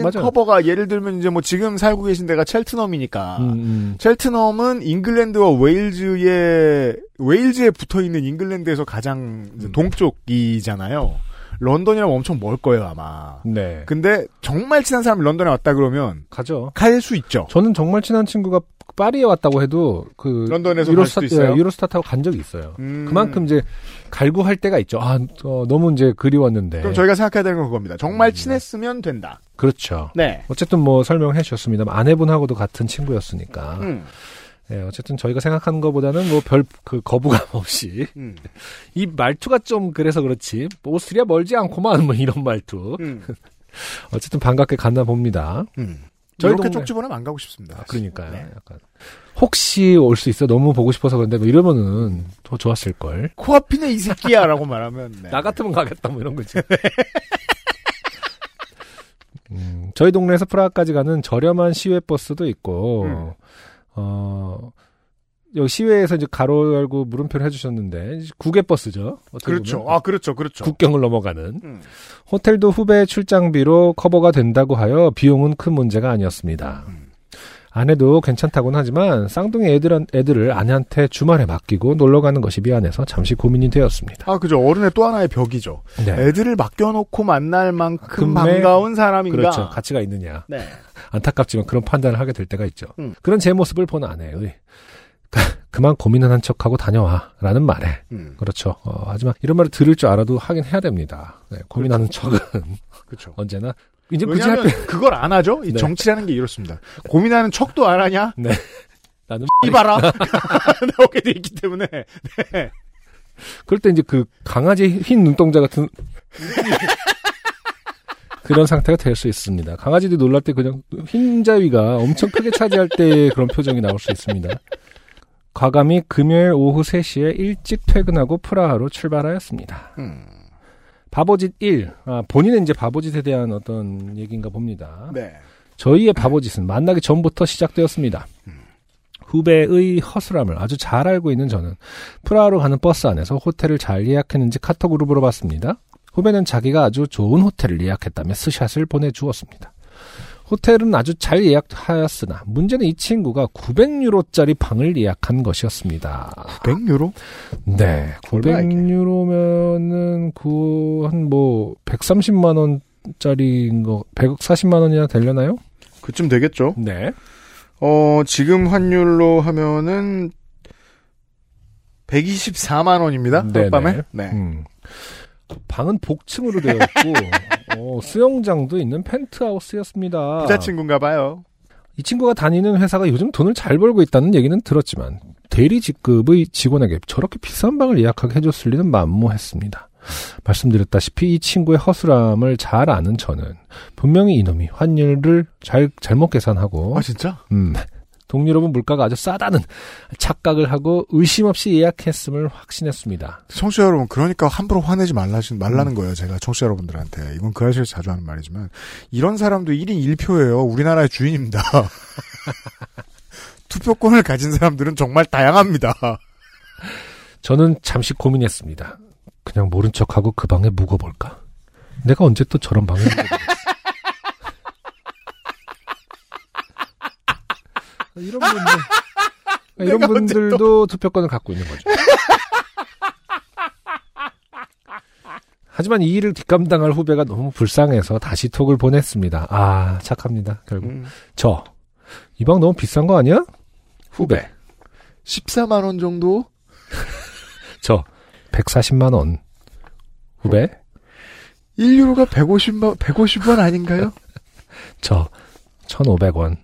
맞아요. 커버가 예를 들면 이제 뭐 지금 살고 계신 데가 첼트넘이니까 음, 음. 첼트넘은 잉글랜드와 웨일즈에 웨일즈에 붙어 있는 잉글랜드에서 가장 음. 동쪽이잖아요. 런던이라면 엄청 멀 거예요 아마. 네. 근데 정말 친한 사람이 런던에 왔다 그러면 가죠. 갈 수 있죠. 저는 정말 친한 친구가 파리에 왔다고 해도 그 런던에서 갈 수도 있어요? 예, 유로스타 타고 간 적이 있어요. 음. 그만큼 이제 갈구할 때가 있죠. 아, 어, 너무 이제 그리웠는데. 그럼 저희가 생각해야 되는 건 그겁니다. 정말 음. 친했으면 된다. 그렇죠. 네. 어쨌든 뭐 설명해 주셨습니다만 아내분하고도 같은 친구였으니까. 음. 예, 어쨌든 저희가 생각한 것보다는 뭐 별 그 거부감 없이 음. 이 말투가 좀 그래서 그렇지 뭐 오스트리아 멀지 않고만 뭐 이런 말투. 음. 어쨌든 반갑게 갔나 봅니다. 음. 저희 이렇게 동네- 쪽 집어넣으면 안 가고 싶습니다. 아, 그러니까요. 네. 약간 혹시 올 수 있어 너무 보고 싶어서 그런데 뭐 이러면은 더 좋았을 걸. 코앞이네 이 새끼야라고 말하면 네. 나 같으면 가겠다 뭐 이런 거지. 음, 저희 동네에서 프라하까지 가는 저렴한 시외 버스도 있고 음. 어 여기 시외에서 이제 가로 열고 물음표를 해주셨는데 국외 버스죠. 어떻게 그렇죠. 보면. 아 그렇죠. 그렇죠. 국경을 넘어가는 음. 호텔도 후배 출장비로 커버가 된다고 하여 비용은 큰 문제가 아니었습니다. 음. 아내도 괜찮다고는 하지만 쌍둥이 애들, 애들을 아내한테 주말에 맡기고 놀러 가는 것이 미안해서 잠시 고민이 되었습니다. 아 그죠. 어른의 또 하나의 벽이죠. 네. 애들을 맡겨놓고 만날 만큼 금매- 반가운 사람인가. 그렇죠. 가치가 있느냐. 네. 안타깝지만 그런 판단을 하게 될 때가 있죠. 음. 그런 제 모습을 본 아내의 그만 고민은 한 척하고 다녀와라는 말에 음. 그렇죠. 어, 하지만 이런 말을 들을 줄 알아도 하긴 해야 됩니다. 네, 고민하는 척은 그렇죠. 언제나 이제 할 왜냐하면 때 그걸 안 하죠. 이 네. 정치라는 게 이렇습니다. 고민하는 척도 안 하냐? 나는 이봐라 나오게 돼 있기 때문에 그럴 때 이제 그 강아지 흰 눈동자 같은 그런 상태가 될 수 있습니다. 강아지들이 놀랄 때 그냥 흰자위가 엄청 크게 차지할 때 그런 표정이 나올 수 있습니다. 과감히 금요일 오후 3시에 일찍 퇴근하고 프라하로 출발하였습니다. 음. 바보짓 1. 아, 본인은 이제 바보짓에 대한 어떤 얘기인가 봅니다. 네. 저희의 바보짓은 만나기 전부터 시작되었습니다. 후배의 허술함을 아주 잘 알고 있는 저는 프라하로 가는 버스 안에서 호텔을 잘 예약했는지 카톡으로 물어봤습니다. 후배는 자기가 아주 좋은 호텔을 예약했다며 스샷을 보내주었습니다. 호텔은 아주 잘 예약하였으나 문제는 이 친구가 900유로짜리 방을 예약한 것이었습니다. 100유로? 네, 얼마야, 이게? 900유로면은 그 한 뭐 130만 원짜리인 거 140만 원이나 되려나요? 그쯤 되겠죠. 네. 어, 지금 환율로 하면은 124만 원입니다. 네네. 밤에. 네. 음. 방은 복층으로 되어 있고 어, 수영장도 있는 펜트하우스였습니다. 부자 친구인가 봐요. 이 친구가 다니는 회사가 요즘 돈을 잘 벌고 있다는 얘기는 들었지만 대리 직급의 직원에게 저렇게 비싼 방을 예약하게 해줬을 리는 만무했습니다. 말씀드렸다시피 이 친구의 허술함을 잘 아는 저는 분명히 이놈이 환율을 잘 잘못 계산하고 아, 진짜? 음, 동유럽은 물가가 아주 싸다는 착각을 하고 의심 없이 예약했음을 확신했습니다. 청취자 여러분, 그러니까 함부로 화내지 말라신, 음. 말라는 거예요. 제가 청취자 여러분들한테. 이건 그 아저씨가 자주 하는 말이지만. 이런 사람도 1인 1표예요. 우리나라의 주인입니다. 투표권을 가진 사람들은 정말 다양합니다. 저는 잠시 고민했습니다. 그냥 모른 척하고 그 방에 묵어볼까? 내가 언제 또 저런 방에 묵어보겠 이런 분들, 이런 분들도 투표권을 갖고 있는 거죠. 하지만 이 일을 뒷감당할 후배가 너무 불쌍해서 다시 톡을 보냈습니다. 아, 착합니다, 결국. 음. 저, 이 방 너무 비싼 거 아니야? 후배. 14만 원 정도? 저, 140만 원. 후배. 1유로가 150만, 150원 아닌가요? 저, 1,500원.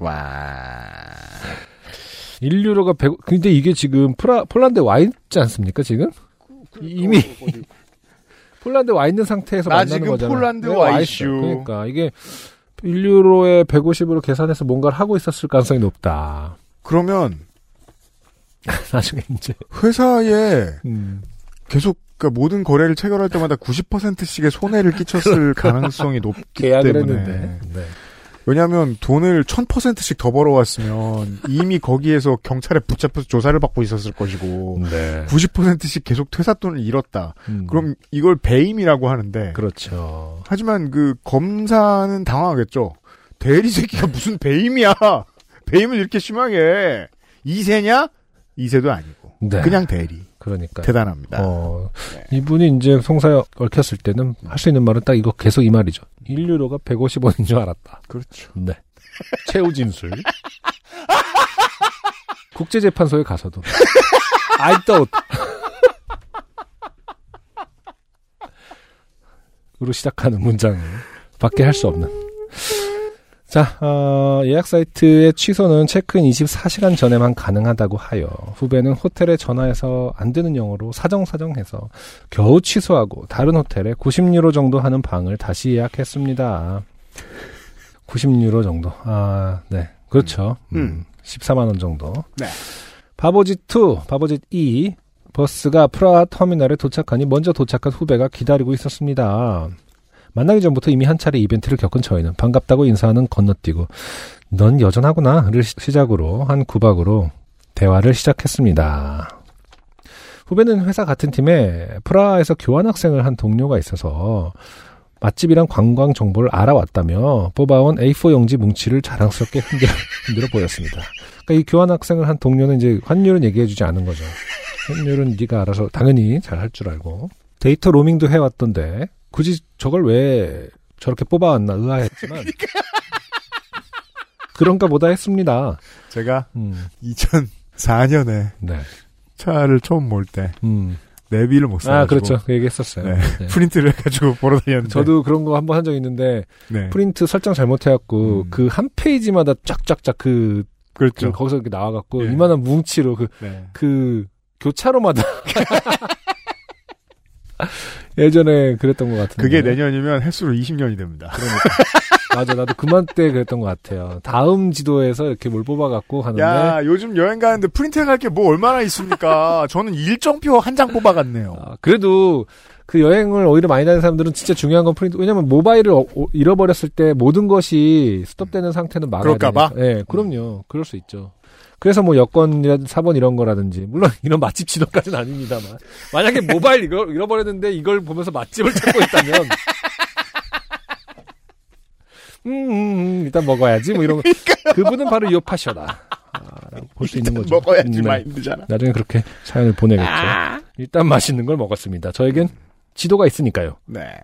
와. 1유로가 100, 근데 이게 지금 프라, 폴란드에 와 있지 않습니까, 지금? 이미 폴란드에 와 있는 상태에서 나 만나는 지금 거잖아요. 폴란드에 네, 와. 있슈. 그러니까 이게 1유로에 150으로 계산해서 뭔가를 하고 있었을 가능성이 높다. 그러면 나중에 이제 회사에 음, 계속 그러니까 모든 거래를 체결할 때마다 90%씩의 손해를 끼쳤을 가능성이 높기 때문에. 했는데. 네. 왜냐하면 돈을 1000%씩 더 벌어왔으면 이미 거기에서 경찰에 붙잡혀서 조사를 받고 있었을 것이고 네. 90%씩 계속 퇴사돈을 잃었다. 음, 그럼 이걸 배임이라고 하는데 그렇죠. 하지만 그 검사는 당황하겠죠. 대리 새끼가 무슨 배임이야? 배임을 이렇게 심하게 해. 이세냐? 이세도 아니고. 네. 그냥 대리. 그러니까. 대단합니다. 어, 네. 이분이 이제 송사에 얽혔을 때는 할 수 있는 말은 딱 이거 계속 이 말이죠. 1유로가 150원인 줄 알았다. 그렇죠. 네. 최후 진술. 국제재판소에 가서도. I thought. 으로 시작하는 문장을 밖에 할 수 없는. 자, 어, 예약 사이트의 취소는 체크인 24시간 전에만 가능하다고 하여 후배는 호텔에 전화해서 안 되는 영어로 사정사정해서 겨우 취소하고 다른 호텔에 90유로 정도 하는 방을 다시 예약했습니다. 90유로 정도. 아, 네. 그렇죠. 음, 음. 14만원 정도. 네. 바보짓2, 바보짓2. 버스가 프라하 터미널에 도착하니 먼저 도착한 후배가 기다리고 있었습니다. 만나기 전부터 이미 한 차례 이벤트를 겪은 저희는 반갑다고 인사하는 건너뛰고 넌 여전하구나를 시- 시작으로 한 구박으로 대화를 시작했습니다. 후배는 회사 같은 팀에 프라하에서 교환학생을 한 동료가 있어서 맛집이랑 관광 정보를 알아왔다며 뽑아온 A4 용지 뭉치를 자랑스럽게 흔들어, 흔들어 보였습니다. 그러니까 이 교환학생을 한 동료는 이제 환율은 얘기해주지 않은 거죠. 환율은 네가 알아서 당연히 잘 할 줄 알고 데이터 로밍도 해왔던데 굳이 저걸 왜 저렇게 뽑아왔나 의아했지만 그런가 보다 했습니다. 제가 음, 2004년에 네. 차를 처음 몰 때 음. 내비를 못 써가지고 아, 그렇죠. 그 얘기했었어요. 네. 네. 프린트를 해가지고 보러 다녔는데 저도 그런 거 한 번 한 적 있는데 네. 프린트 설정 잘못해갖고 음. 그한 페이지마다 쫙쫙쫙 그, 그 그렇죠. 거기서 이렇게 나와갖고 예. 이만한 뭉치로 그, 네. 그 교차로마다 예전에 그랬던 것 같은데 그게 내년이면 횟수로 20년이 됩니다. 맞아 나도 그만 때 그랬던 것 같아요. 다음 지도에서 이렇게 뭘 뽑아갖고 하는데 야 요즘 여행 가는데 프린트 해갈 게뭐 얼마나 있습니까? 저는 일정표 한 장 뽑아갔네요. 아, 그래도 그 여행을 오히려 많이 다니는 사람들은 진짜 중요한 건 프린트. 왜냐면 모바일을 어- 어- 잃어버렸을 때 모든 것이 스톱되는 상태는 막아야 그럴까봐? 예, 그럼요. 그럴 수 있죠. 그래서 뭐 여권이라 사본 이런 거라든지 물론 이런 맛집 지도까지는 아닙니다만 만약에 모바일 이걸 잃어버렸는데 이걸 보면서 맛집을 찾고 있다면 음, 음, 음, 일단 먹어야지 뭐 이런 거 그분은 바로 요파셔다 아, 라고 볼수 있는 거죠. 먹어야지 네. 마인드잖아. 나중에 그렇게 사연을 보내겠죠. 일단 맛있는 걸 먹었습니다. 저에겐 지도가 있으니까요. 네.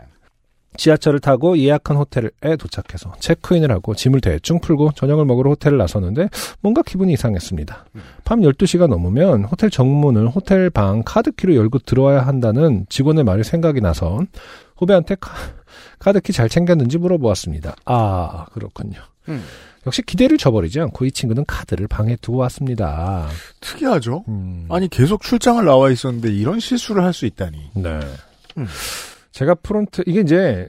지하철을 타고 예약한 호텔에 도착해서 체크인을 하고 짐을 대충 풀고 저녁을 먹으러 호텔을 나섰는데 뭔가 기분이 이상했습니다. 밤 12시가 넘으면 호텔 정문을 호텔 방 카드키로 열고 들어와야 한다는 직원의 말이 생각이 나서 후배한테 카, 카드키 잘 챙겼는지 물어보았습니다. 아, 그렇군요. 음. 역시 기대를 저버리지 않고 이 친구는 카드를 방에 두고 왔습니다. 특이하죠. 음. 아니 계속 출장을 나와 있었는데 이런 실수를 할 수 있다니. 네. 음. 제가 프론트 이게 이제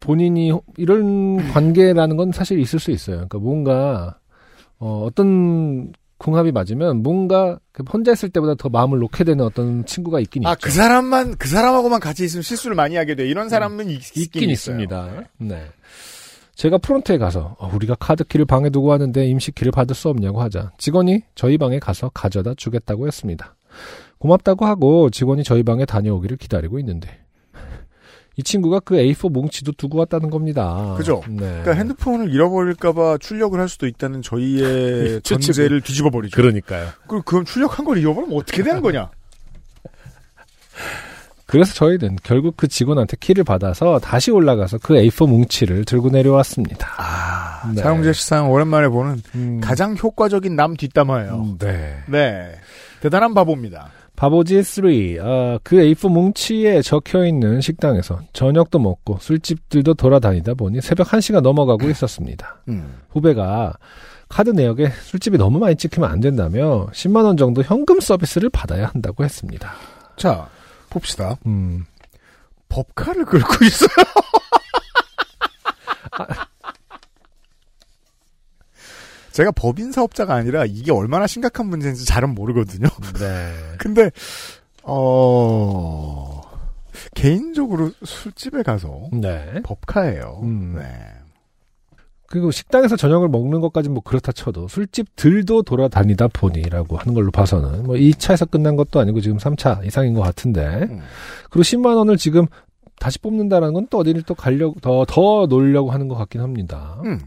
본인이 이런 관계라는 건 사실 있을 수 있어요. 그러니까 뭔가 어, 어떤 궁합이 맞으면 뭔가 그 혼자 있을 때보다 더 마음을 놓게 되는 어떤 친구가 있긴 아 있죠. 그 사람만 그 사람하고만 같이 있으면 실수를 많이 하게 돼. 이런 사람은 있, 있긴 있긴 있습니다. 네. 제가 프론트에 가서 어, 우리가 카드키를 방에 두고 왔는데 임시키를 받을 수 없냐고 하자 직원이 저희 방에 가서 가져다 주겠다고 했습니다. 고맙다고 하고 직원이 저희 방에 다녀오기를 기다리고 있는데 이 친구가 그 A4 뭉치도 두고 왔다는 겁니다. 그죠? 네. 그러니까 핸드폰을 잃어버릴까봐 출력을 할 수도 있다는 저희의. 전제를 뒤집어 버리죠. 그러니까요. 그럼 그럼 출력한 걸 잃어버리면 어떻게 되는 거냐? 그래서 저희는 결국 그 직원한테 키를 받아서 다시 올라가서 그 A4 뭉치를 들고 내려왔습니다. 아, 네. 사용자 시상 오랜만에 보는 음, 가장 효과적인 남 뒷담화예요. 음, 네. 네, 대단한 바보입니다. 바보지 3. 아, 그 A4 뭉치에 적혀 있는 식당에서 저녁도 먹고 술집들도 돌아다니다 보니 새벽 1시가 넘어가고 있었습니다. 음. 후배가 카드 내역에 술집이 너무 많이 찍히면 안 된다며 10만 원 정도 현금 서비스를 받아야 한다고 했습니다. 자, 봅시다. 음. 법카를 긁고 있어요. 제가 법인 사업자가 아니라 이게 얼마나 심각한 문제인지 잘은 모르거든요. 네. 근데 어 개인적으로 술집에 가서 네. 법카예요. 음. 네. 그리고 식당에서 저녁을 먹는 것까지 뭐 그렇다 쳐도 술집들도 돌아다니다 보니라고 하는 걸로 봐서는 뭐 2차에서 끝난 것도 아니고 지금 3차 이상인 것 같은데 음. 그리고 10만 원을 지금 다시 뽑는다라는 건 또 어디를 또 가려고 더 더 놀려고 하는 것 같긴 합니다. 음.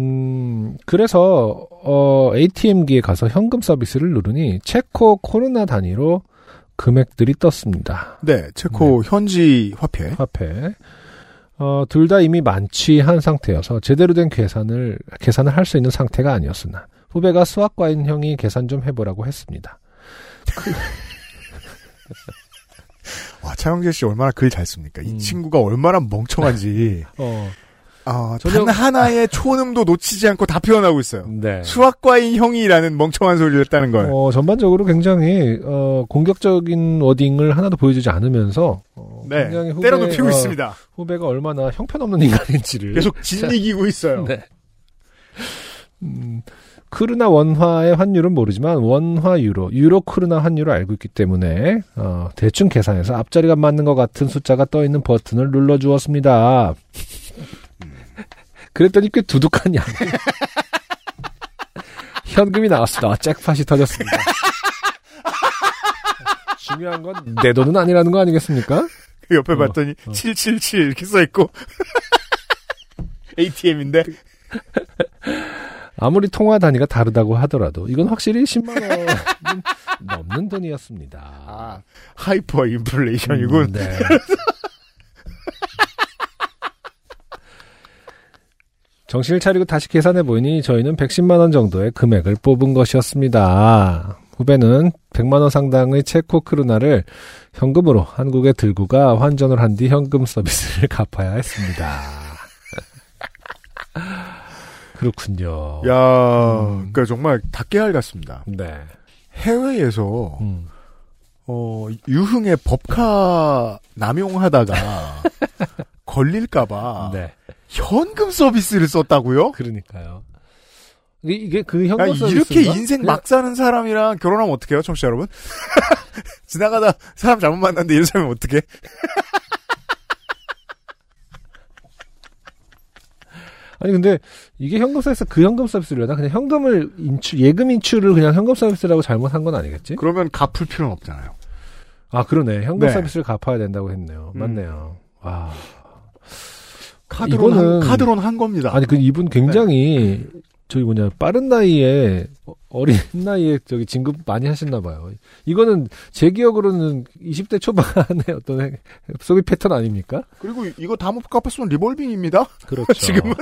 음, 그래서, 어, ATM기에 가서 현금 서비스를 누르니, 체코 코로나 단위로 금액들이 떴습니다. 네, 체코 현지 화폐. 화폐. 어, 둘 다 이미 만취한 상태여서 제대로 된 계산을, 계산을 할 수 있는 상태가 아니었으나, 후배가 수학과인 형이 계산 좀 해보라고 했습니다. 와, 차영재 씨 얼마나 글 잘 씁니까? 이 음. 친구가 얼마나 멍청한지. 어, 아, 전혀- 단 하나의 초음도 놓치지 않고 다 표현하고 있어요. 네. 수학과인 형이라는 멍청한 소리를 했다는 걸. 어, 전반적으로 굉장히, 어, 공격적인 워딩을 하나도 보여주지 않으면서, 어, 네, 굉장히 후배, 때려눕히고 어, 있습니다. 후배가 얼마나 형편없는 인간인지를. 계속 진이기고 있어요. 네. 음, 크루나 원화의 환율은 모르지만 원화 유로, 유로 크루나 환율을 알고 있기 때문에 어, 대충 계산해서 앞자리가 맞는 것 같은 숫자가 떠 있는 버튼을 눌러 주었습니다. 그랬더니 꽤 두둑한 양. 현금이 나왔습니다. 잭팟이 터졌습니다. 중요한 건 내 돈은 아니라는 거 아니겠습니까? 그 옆에 어, 봤더니 어. 777 이렇게 써있고. ATM인데. 아무리 통화 단위가 다르다고 하더라도 이건 확실히 10만 원은 넘는 돈이었습니다. 아, 하이퍼 인플레이션이군. 음, 네. 정신을 차리고 다시 계산해 보니 저희는 110만 원 정도의 금액을 뽑은 것이었습니다. 후배는 100만 원 상당의 체코 크루나를 현금으로 한국에 들고 가 환전을 한 뒤 현금 서비스를 갚아야 했습니다. 그렇군요. 야, 음. 그러니까 정말 닭깨알 같습니다. 네. 해외에서 음. 어, 유흥의 법카 남용하다가 걸릴까봐 네. 현금 서비스를 썼다고요? 그러니까요. 이게, 그 현금 야, 서비스인가? 이렇게 인생 그냥 막 사는 사람이랑 결혼하면 어떡해요, 청취자 여러분? 지나가다 사람 잘못 만났는데 이런 사람이 어떡해? 아니 근데 이게 현금 서비스 그 현금 서비스려나 그냥 현금을 인출 예금 인출을 그냥 현금 서비스라고 잘못한 건 아니겠지? 그러면 갚을 필요는 없잖아요. 아 그러네 현금 네. 서비스를 갚아야 된다고 했네요. 음. 맞네요. 와 카드론, 이거는- 한, 카드론 한 겁니다. 아니 그 이분 굉장히 네. 저기 뭐냐 빠른 나이에 어- 어린 나이에 저기 진급 많이 하셨나 봐요. 이거는 제 기억으로는 20대 초반의 어떤 해- 소비 패턴 아닙니까? 그리고 이거 다못 갚았으면 리볼빙입니다. 그렇죠. 지금은?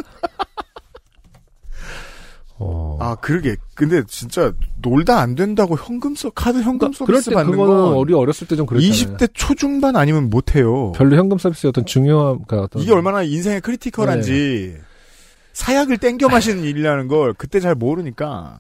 어. 아, 그러게. 근데 진짜 놀다 안 된다고 현금 서 카드 현금 그러니까 서비스 때 받는 그거는 건 우리 어렸을 때 좀 그랬잖아요. 20대 초중반 아니면 못 해요. 별로 현금 서비스의 어떤 중요함, 그러니까 어떤 이게 얼마나 인생에 critical한지 사약을 땡겨 마시는 일이라는 걸 그때 잘 모르니까.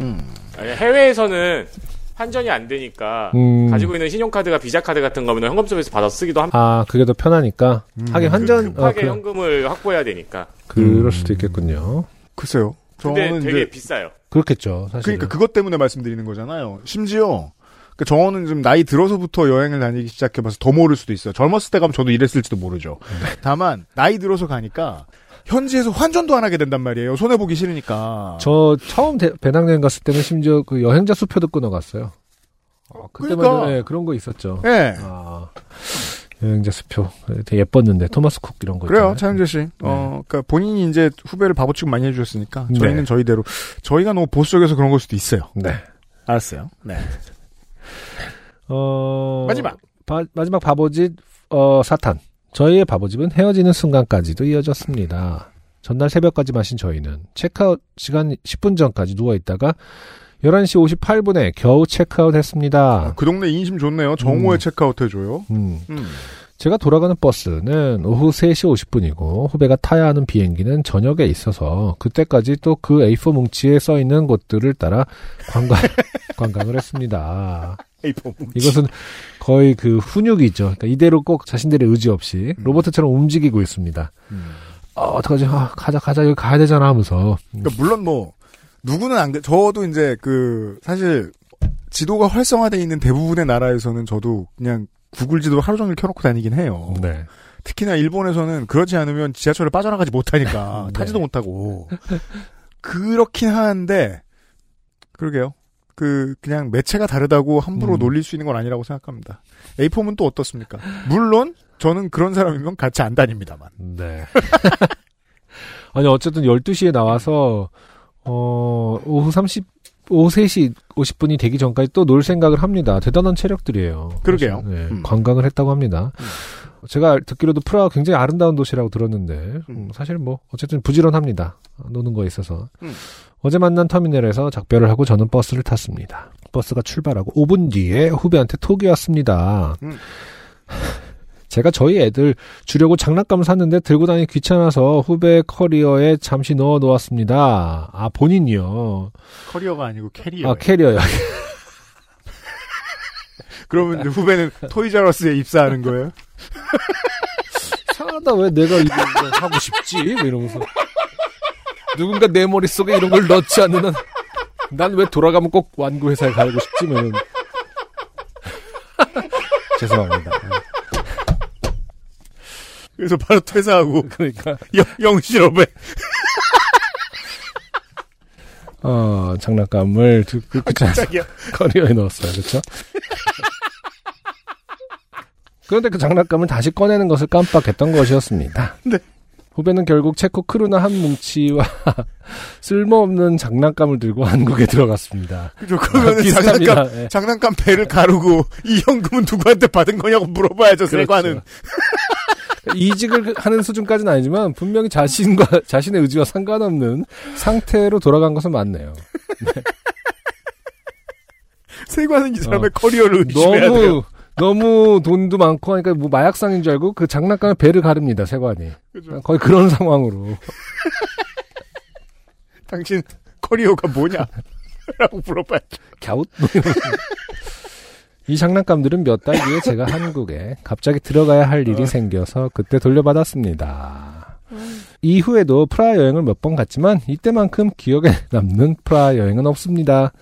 음. 아니, 해외에서는 환전이 안 되니까 음. 가지고 있는 신용카드가 비자 카드 같은 거면 현금 서비스 받아 쓰기도 합니다. 아 그게 더 편하니까 음. 하긴 환전 급하게 어, 그, 현금을 확보해야 되니까. 그럴 수도 있겠군요. 글쎄요. 근데 저는 되게 이제 비싸요. 그렇겠죠. 사실. 그러니까 그것 때문에 말씀드리는 거잖아요. 심지어 그 저는 좀 나이 들어서부터 여행을 다니기 시작해봐서 더 모를 수도 있어요. 젊었을 때 가면 저도 이랬을지도 모르죠. 다만 나이 들어서 가니까 현지에서 환전도 안 하게 된단 말이에요. 손해 보기 싫으니까. 저 처음 대- 배낭여행 갔을 때는 심지어 그 여행자 수표도 끊어갔어요. 어, 그때만 그러니까. 네, 그런 거 있었죠. 예. 아, 여행자 수표 되게 예뻤는데 토마스 쿡 이런 거 그래요, 있잖아요. 차영재 씨. 어, 그니까 본인이 이제 후배를 바보 취급 많이 해주셨으니까 네. 저희는 저희대로 저희가 너무 보수적이어서 그런 걸 수도 있어요. 네. 알았어요. 네. 어 마지막. 바- 마지막 바보짓 어, 사탄. 저희의 바보집은 헤어지는 순간까지도 이어졌습니다. 전날 새벽까지 마신 저희는 체크아웃 시간 10분 전까지 누워 있다가 11시 58분에 겨우 체크아웃 했습니다. 그 동네 인심 좋네요. 정오에 음. 체크아웃 해줘요. 음. 음. 제가 돌아가는 버스는 오후 3시 50분이고 후배가 타야 하는 비행기는 저녁에 있어서 그때까지 또 그 A4 뭉치에 써 있는 곳들을 따라 관광 관광을 했습니다. 이것은 거의 그 훈육이죠. 그러니까 이대로 꼭 자신들의 의지 없이 음. 로봇처럼 움직이고 있습니다. 음. 아, 어떡하지? 아, 가자, 가자, 여기 가야 되잖아 하면서. 그러니까 물론 뭐 누구는 안 그- 저도 이제 그 사실 지도가 활성화돼 있는 대부분의 나라에서는 저도 그냥 구글 지도 하루 종일 켜놓고 다니긴 해요. 네. 특히나 일본에서는 그렇지 않으면 지하철을 빠져나가지 못하니까 네. 타지도 못하고 그렇긴 하는데 그러게요. 그 그냥 매체가 다르다고 함부로 음. 놀릴 수 있는 건 아니라고 생각합니다. 에이폼은 또 어떻습니까? 물론 저는 그런 사람이면 같이 안 다닙니다만. 네. 아니 어쨌든 12시에 나와서 어 오후 30 오후 3시 50분이 되기 전까지 또 놀 생각을 합니다. 대단한 체력들이에요. 그러게요. 네, 음. 관광을 했다고 합니다. 제가 듣기로도 프라하 굉장히 아름다운 도시라고 들었는데 음, 사실 뭐 어쨌든 부지런합니다. 노는 거에 있어서. 음. 어제 만난 터미널에서 작별을 하고 저는 버스를 탔습니다. 버스가 출발하고 5분 뒤에 후배한테 톡이 왔습니다. 음. 제가 저희 애들 주려고 장난감을 샀는데 들고 다니기 귀찮아서 후배 커리어에 잠시 넣어 놓았습니다. 아, 본인이요. 커리어가 아니고 캐리어. 아, 캐리어요. 그러면 이제 후배는 토이자러스에 입사하는 거예요? 이상하다, 왜 내가 이거 하고 싶지? 뭐 이러면서. 누군가 내 머릿속에 이런 걸 넣지 않는 한, 난 왜 돌아가면 꼭 완구회사에 가고 싶지? 뭐 이런. 죄송합니다. 그래서 바로 퇴사하고 그러니까. 영, 영실업에 어, 장난감을 두, 그, 그, 깜짝이야. 커리어에 넣었어요. 그렇죠? 그런데 그 장난감을 다시 꺼내는 것을 깜빡했던 것이었습니다. 네. 후배는 결국 체코 크루나 한 뭉치와 쓸모없는 장난감을 들고 한국에 들어갔습니다. 그죠. 그러면 비슷합니다. 장난감, 예. 장난감 배를 가르고 이 현금은 누구한테 받은 거냐고 물어봐야죠, 세관은. 이직을 하는 수준까지는 아니지만 분명히 자신과 자신의 의지와 상관없는 상태로 돌아간 것은 맞네요. 세관은 이 사람의 어. 커리어를 의심해야 돼요. 너무 너무 돈도 많고 하니까 뭐 마약상인 줄 알고 그 장난감에 배를 가릅니다 세관이 그죠. 거의 그런 상황으로 당신 커리어가 뭐냐? 라고 물어봐야죠. 갸웃 뭐 이 장난감들은 몇 달 뒤에 제가 한국에 갑자기 들어가야 할 일이 생겨서 그때 돌려받았습니다. 이후에도 프라하 여행을 몇 번 갔지만 이때만큼 기억에 남는 프라하 여행은 없습니다.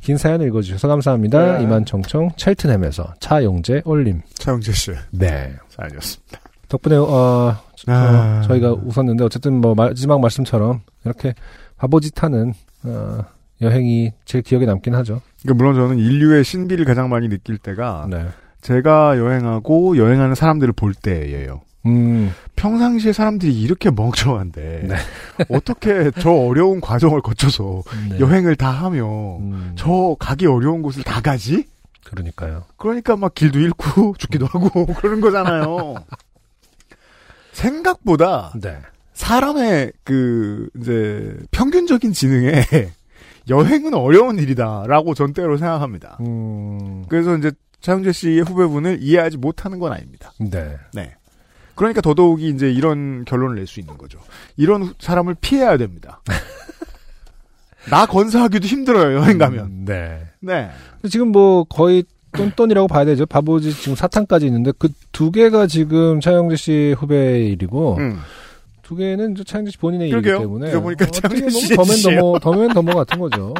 긴 사연 읽어주셔서 감사합니다. 네. 이만총총 첼트햄에서 차용재 올림. 차영재 씨. 네. 사연이었습니다. 덕분에 어, 저- 아. 저희가 웃었는데 어쨌든 뭐 마지막 말씀처럼 이렇게 바보짓 하는 어, 여행이 제일 기억에 남긴 하죠. 그러니까 물론 저는 인류의 신비를 가장 많이 느낄 때가 네. 제가 여행하고 여행하는 사람들을 볼 때예요. 음, 평상시에 사람들이 이렇게 멍청한데 네. 어떻게 저 어려운 과정을 거쳐서 네. 여행을 다 하며 음, 저 가기 어려운 곳을 다 가지? 그러니까요. 그러니까 막 길도 잃고 죽기도 하고 그런 거잖아요. 생각보다 네. 사람의 그 이제 평균적인 지능에 여행은 어려운 일이다라고 전 때로 생각합니다. 음, 그래서 이제 차영재 씨의 후배분을 이해하지 못하는 건 아닙니다. 네. 네. 그러니까 더더욱이 이제 이런 결론을 낼 수 있는 거죠. 이런 후- 사람을 피해야 됩니다. 나 건사하기도 힘들어요, 여행 가면. 음, 네. 네. 지금 뭐 거의 똔똔이라고 봐야 되죠. 바보짓 지금 사탄까지 있는데 그 두 개가 지금 차영재 씨 후배의 일이고 음. 두 개는 저 차영재 씨 본인의. 일이기 때문에 보니까 어떻게 차영재 보면 씨의 더맨 짓이에요. 더머 더맨 더머 같은 거죠.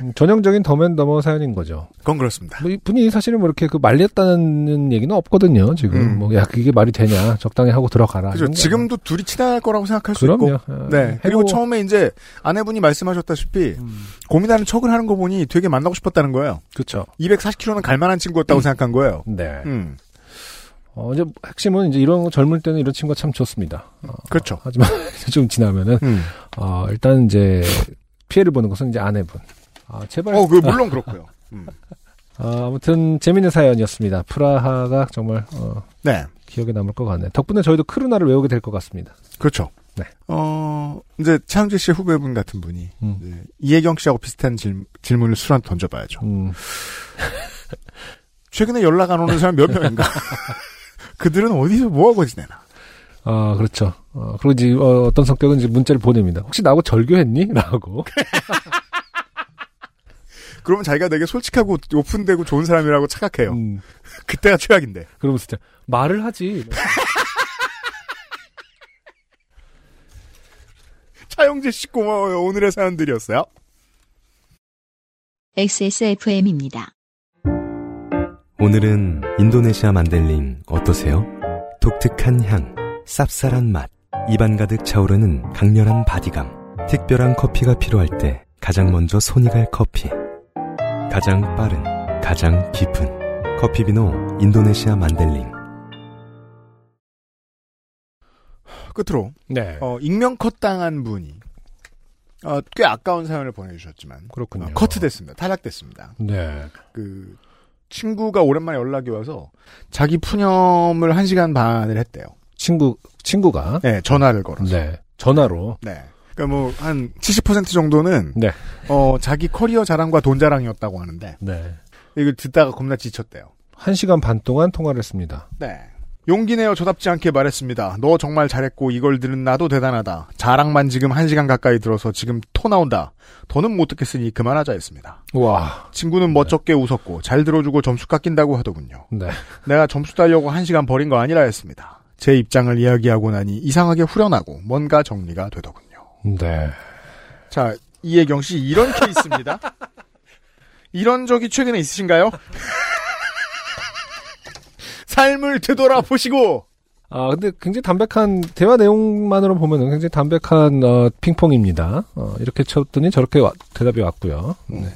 음, 전형적인 더맨 더머 사연인 거죠. 그건 그렇습니다. 뭐 이분이 사실은 뭐 이렇게 그 말렸다는 얘기는 없거든요. 지금 음. 뭐야 그게 말이 되냐 적당히 하고 들어가라. 그죠. 게 지금도 둘이 친할 거라고 생각할 수 그럼요. 있고. 어, 네. 그리고 해보- 처음에 이제 아내분이 말씀하셨다시피 음, 고민하는 척을 하는 거 보니 되게 만나고 싶었다는 거예요. 그렇죠. 240km는 갈만한 친구였다고 생각한 거예요. 네. 음. 어, 이제 핵심은 이제 이런 거 젊을 때는 이런 친구가 참 좋습니다. 어, 그렇죠. 하지만 좀 지나면은 음. 어, 일단 이제 피해를 보는 것은 이제 아내분. 아, 제발. 어, 그 물론 그렇고요. 음. 아, 아무튼 재밌는 사연이었습니다. 프라하가 정말 어, 네. 기억에 남을 것 같네요. 덕분에 저희도 크루나를 외우게 될 것 같습니다. 그렇죠. 네. 어, 이제 차영재 씨의 후배분 같은 분이 음. 이제 이혜경 씨하고 비슷한 질, 질문을 술한테 던져봐야죠. 음, 최근에 연락 안 오는 사람 몇 명인가? 그들은 어디서 뭐하고 지내나? 아, 그렇죠. 어, 그리고 이제 어, 떤 성격은 이제 문자를 보냅니다. 혹시 나하고 절교했니? 라고. 그러면 자기가 되게 솔직하고 오픈되고 좋은 사람이라고 착각해요. 음, 그때가 최악인데. 그러면 진짜 말을 하지. 차영재 씨 고마워요. 오늘의 사연들이었어요. XSFM입니다. 오늘은 인도네시아 만델링 어떠세요? 독특한 향, 쌉쌀한 맛, 입안 가득 차오르는 강렬한 바디감. 특별한 커피가 필요할 때 가장 먼저 손이 갈 커피. 가장 빠른, 가장 깊은 커피비노 인도네시아 만델링. 끝으로 네. 어, 익명 컷 당한 분이 어, 꽤 아까운 사연을 보내주셨지만 그렇군요. 어, 커트됐습니다. 탈락됐습니다. 네. 그 친구가 오랜만에 연락이 와서 자기 푸념을 한 시간 반을 했대요. 친구 친구가 네, 전화를 걸어서. 네. 전화로 네. 그러니까 뭐 한 70% 정도는 네. 어 자기 커리어 자랑과 돈 자랑이었다고 하는데 네. 이걸 듣다가 겁나 지쳤대요. 한 시간 반 동안 통화를 했습니다. 네. 용기 내어 저답지 않게 말했습니다. 너 정말 잘했고 이걸 들은 나도 대단하다. 자랑만 지금 한 시간 가까이 들어서 지금 토 나온다. 더는 못 듣겠으니 그만하자 했습니다. 와. 친구는 멋쩍게 웃었고 잘 들어주고 점수 깎인다고 하더군요. 네. 내가 점수 따려고 한 시간 버린 거 아니라 했습니다. 제 입장을 이야기하고 나니 이상하게 후련하고 뭔가 정리가 되더군요. 네. 자, 이혜경 씨 이런 케이스입니다. 이런 적이 최근에 있으신가요? 삶을 되돌아보시고 아, 근데 굉장히 담백한, 대화 내용만으로 보면은 굉장히 담백한, 어, 핑퐁입니다. 어, 이렇게 쳤더니 저렇게 와- 대답이 왔고요. 네.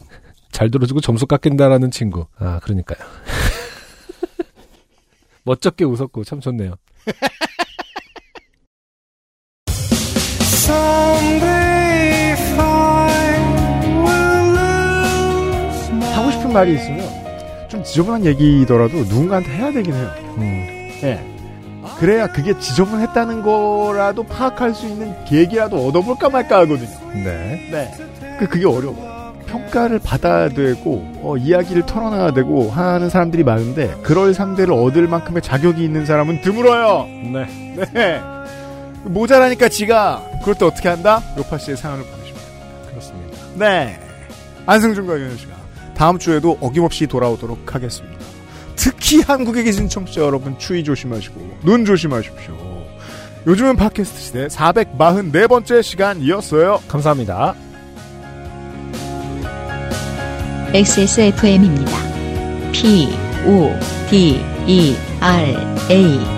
잘 들어주고 점수 깎인다라는 친구. 아, 그러니까요. 멋쩍게 웃었고, 참 좋네요. 하고 싶은 말이 있으면 좀 지저분한 얘기더라도 누군가한테 해야 되긴 해요. 음, 예. 그래야 그게 지저분했다는 거라도 파악할 수 있는 계기라도 얻어볼까 말까 하거든요. 네. 네. 그 그게 어려워. 평가를 받아야 되고 어, 이야기를 털어놔야 되고 하는 사람들이 많은데 그럴 상대를 얻을 만큼의 자격이 있는 사람은 드물어요. 네. 네. 모자라니까 지가 그럴 때 어떻게 한다? 요파 씨의 사연을 보내주면 그렇습니다. 네. 안승준과 윤현 씨가 다음 주에도 어김없이 돌아오도록 하겠습니다. 특히 한국에 계신 청취자 여러분 추위 조심하시고 눈 조심하십시오. 요즘은 팟캐스트 시대 444번째 시간이었어요. 감사합니다. XSFM입니다. P, O, D, E, R, A.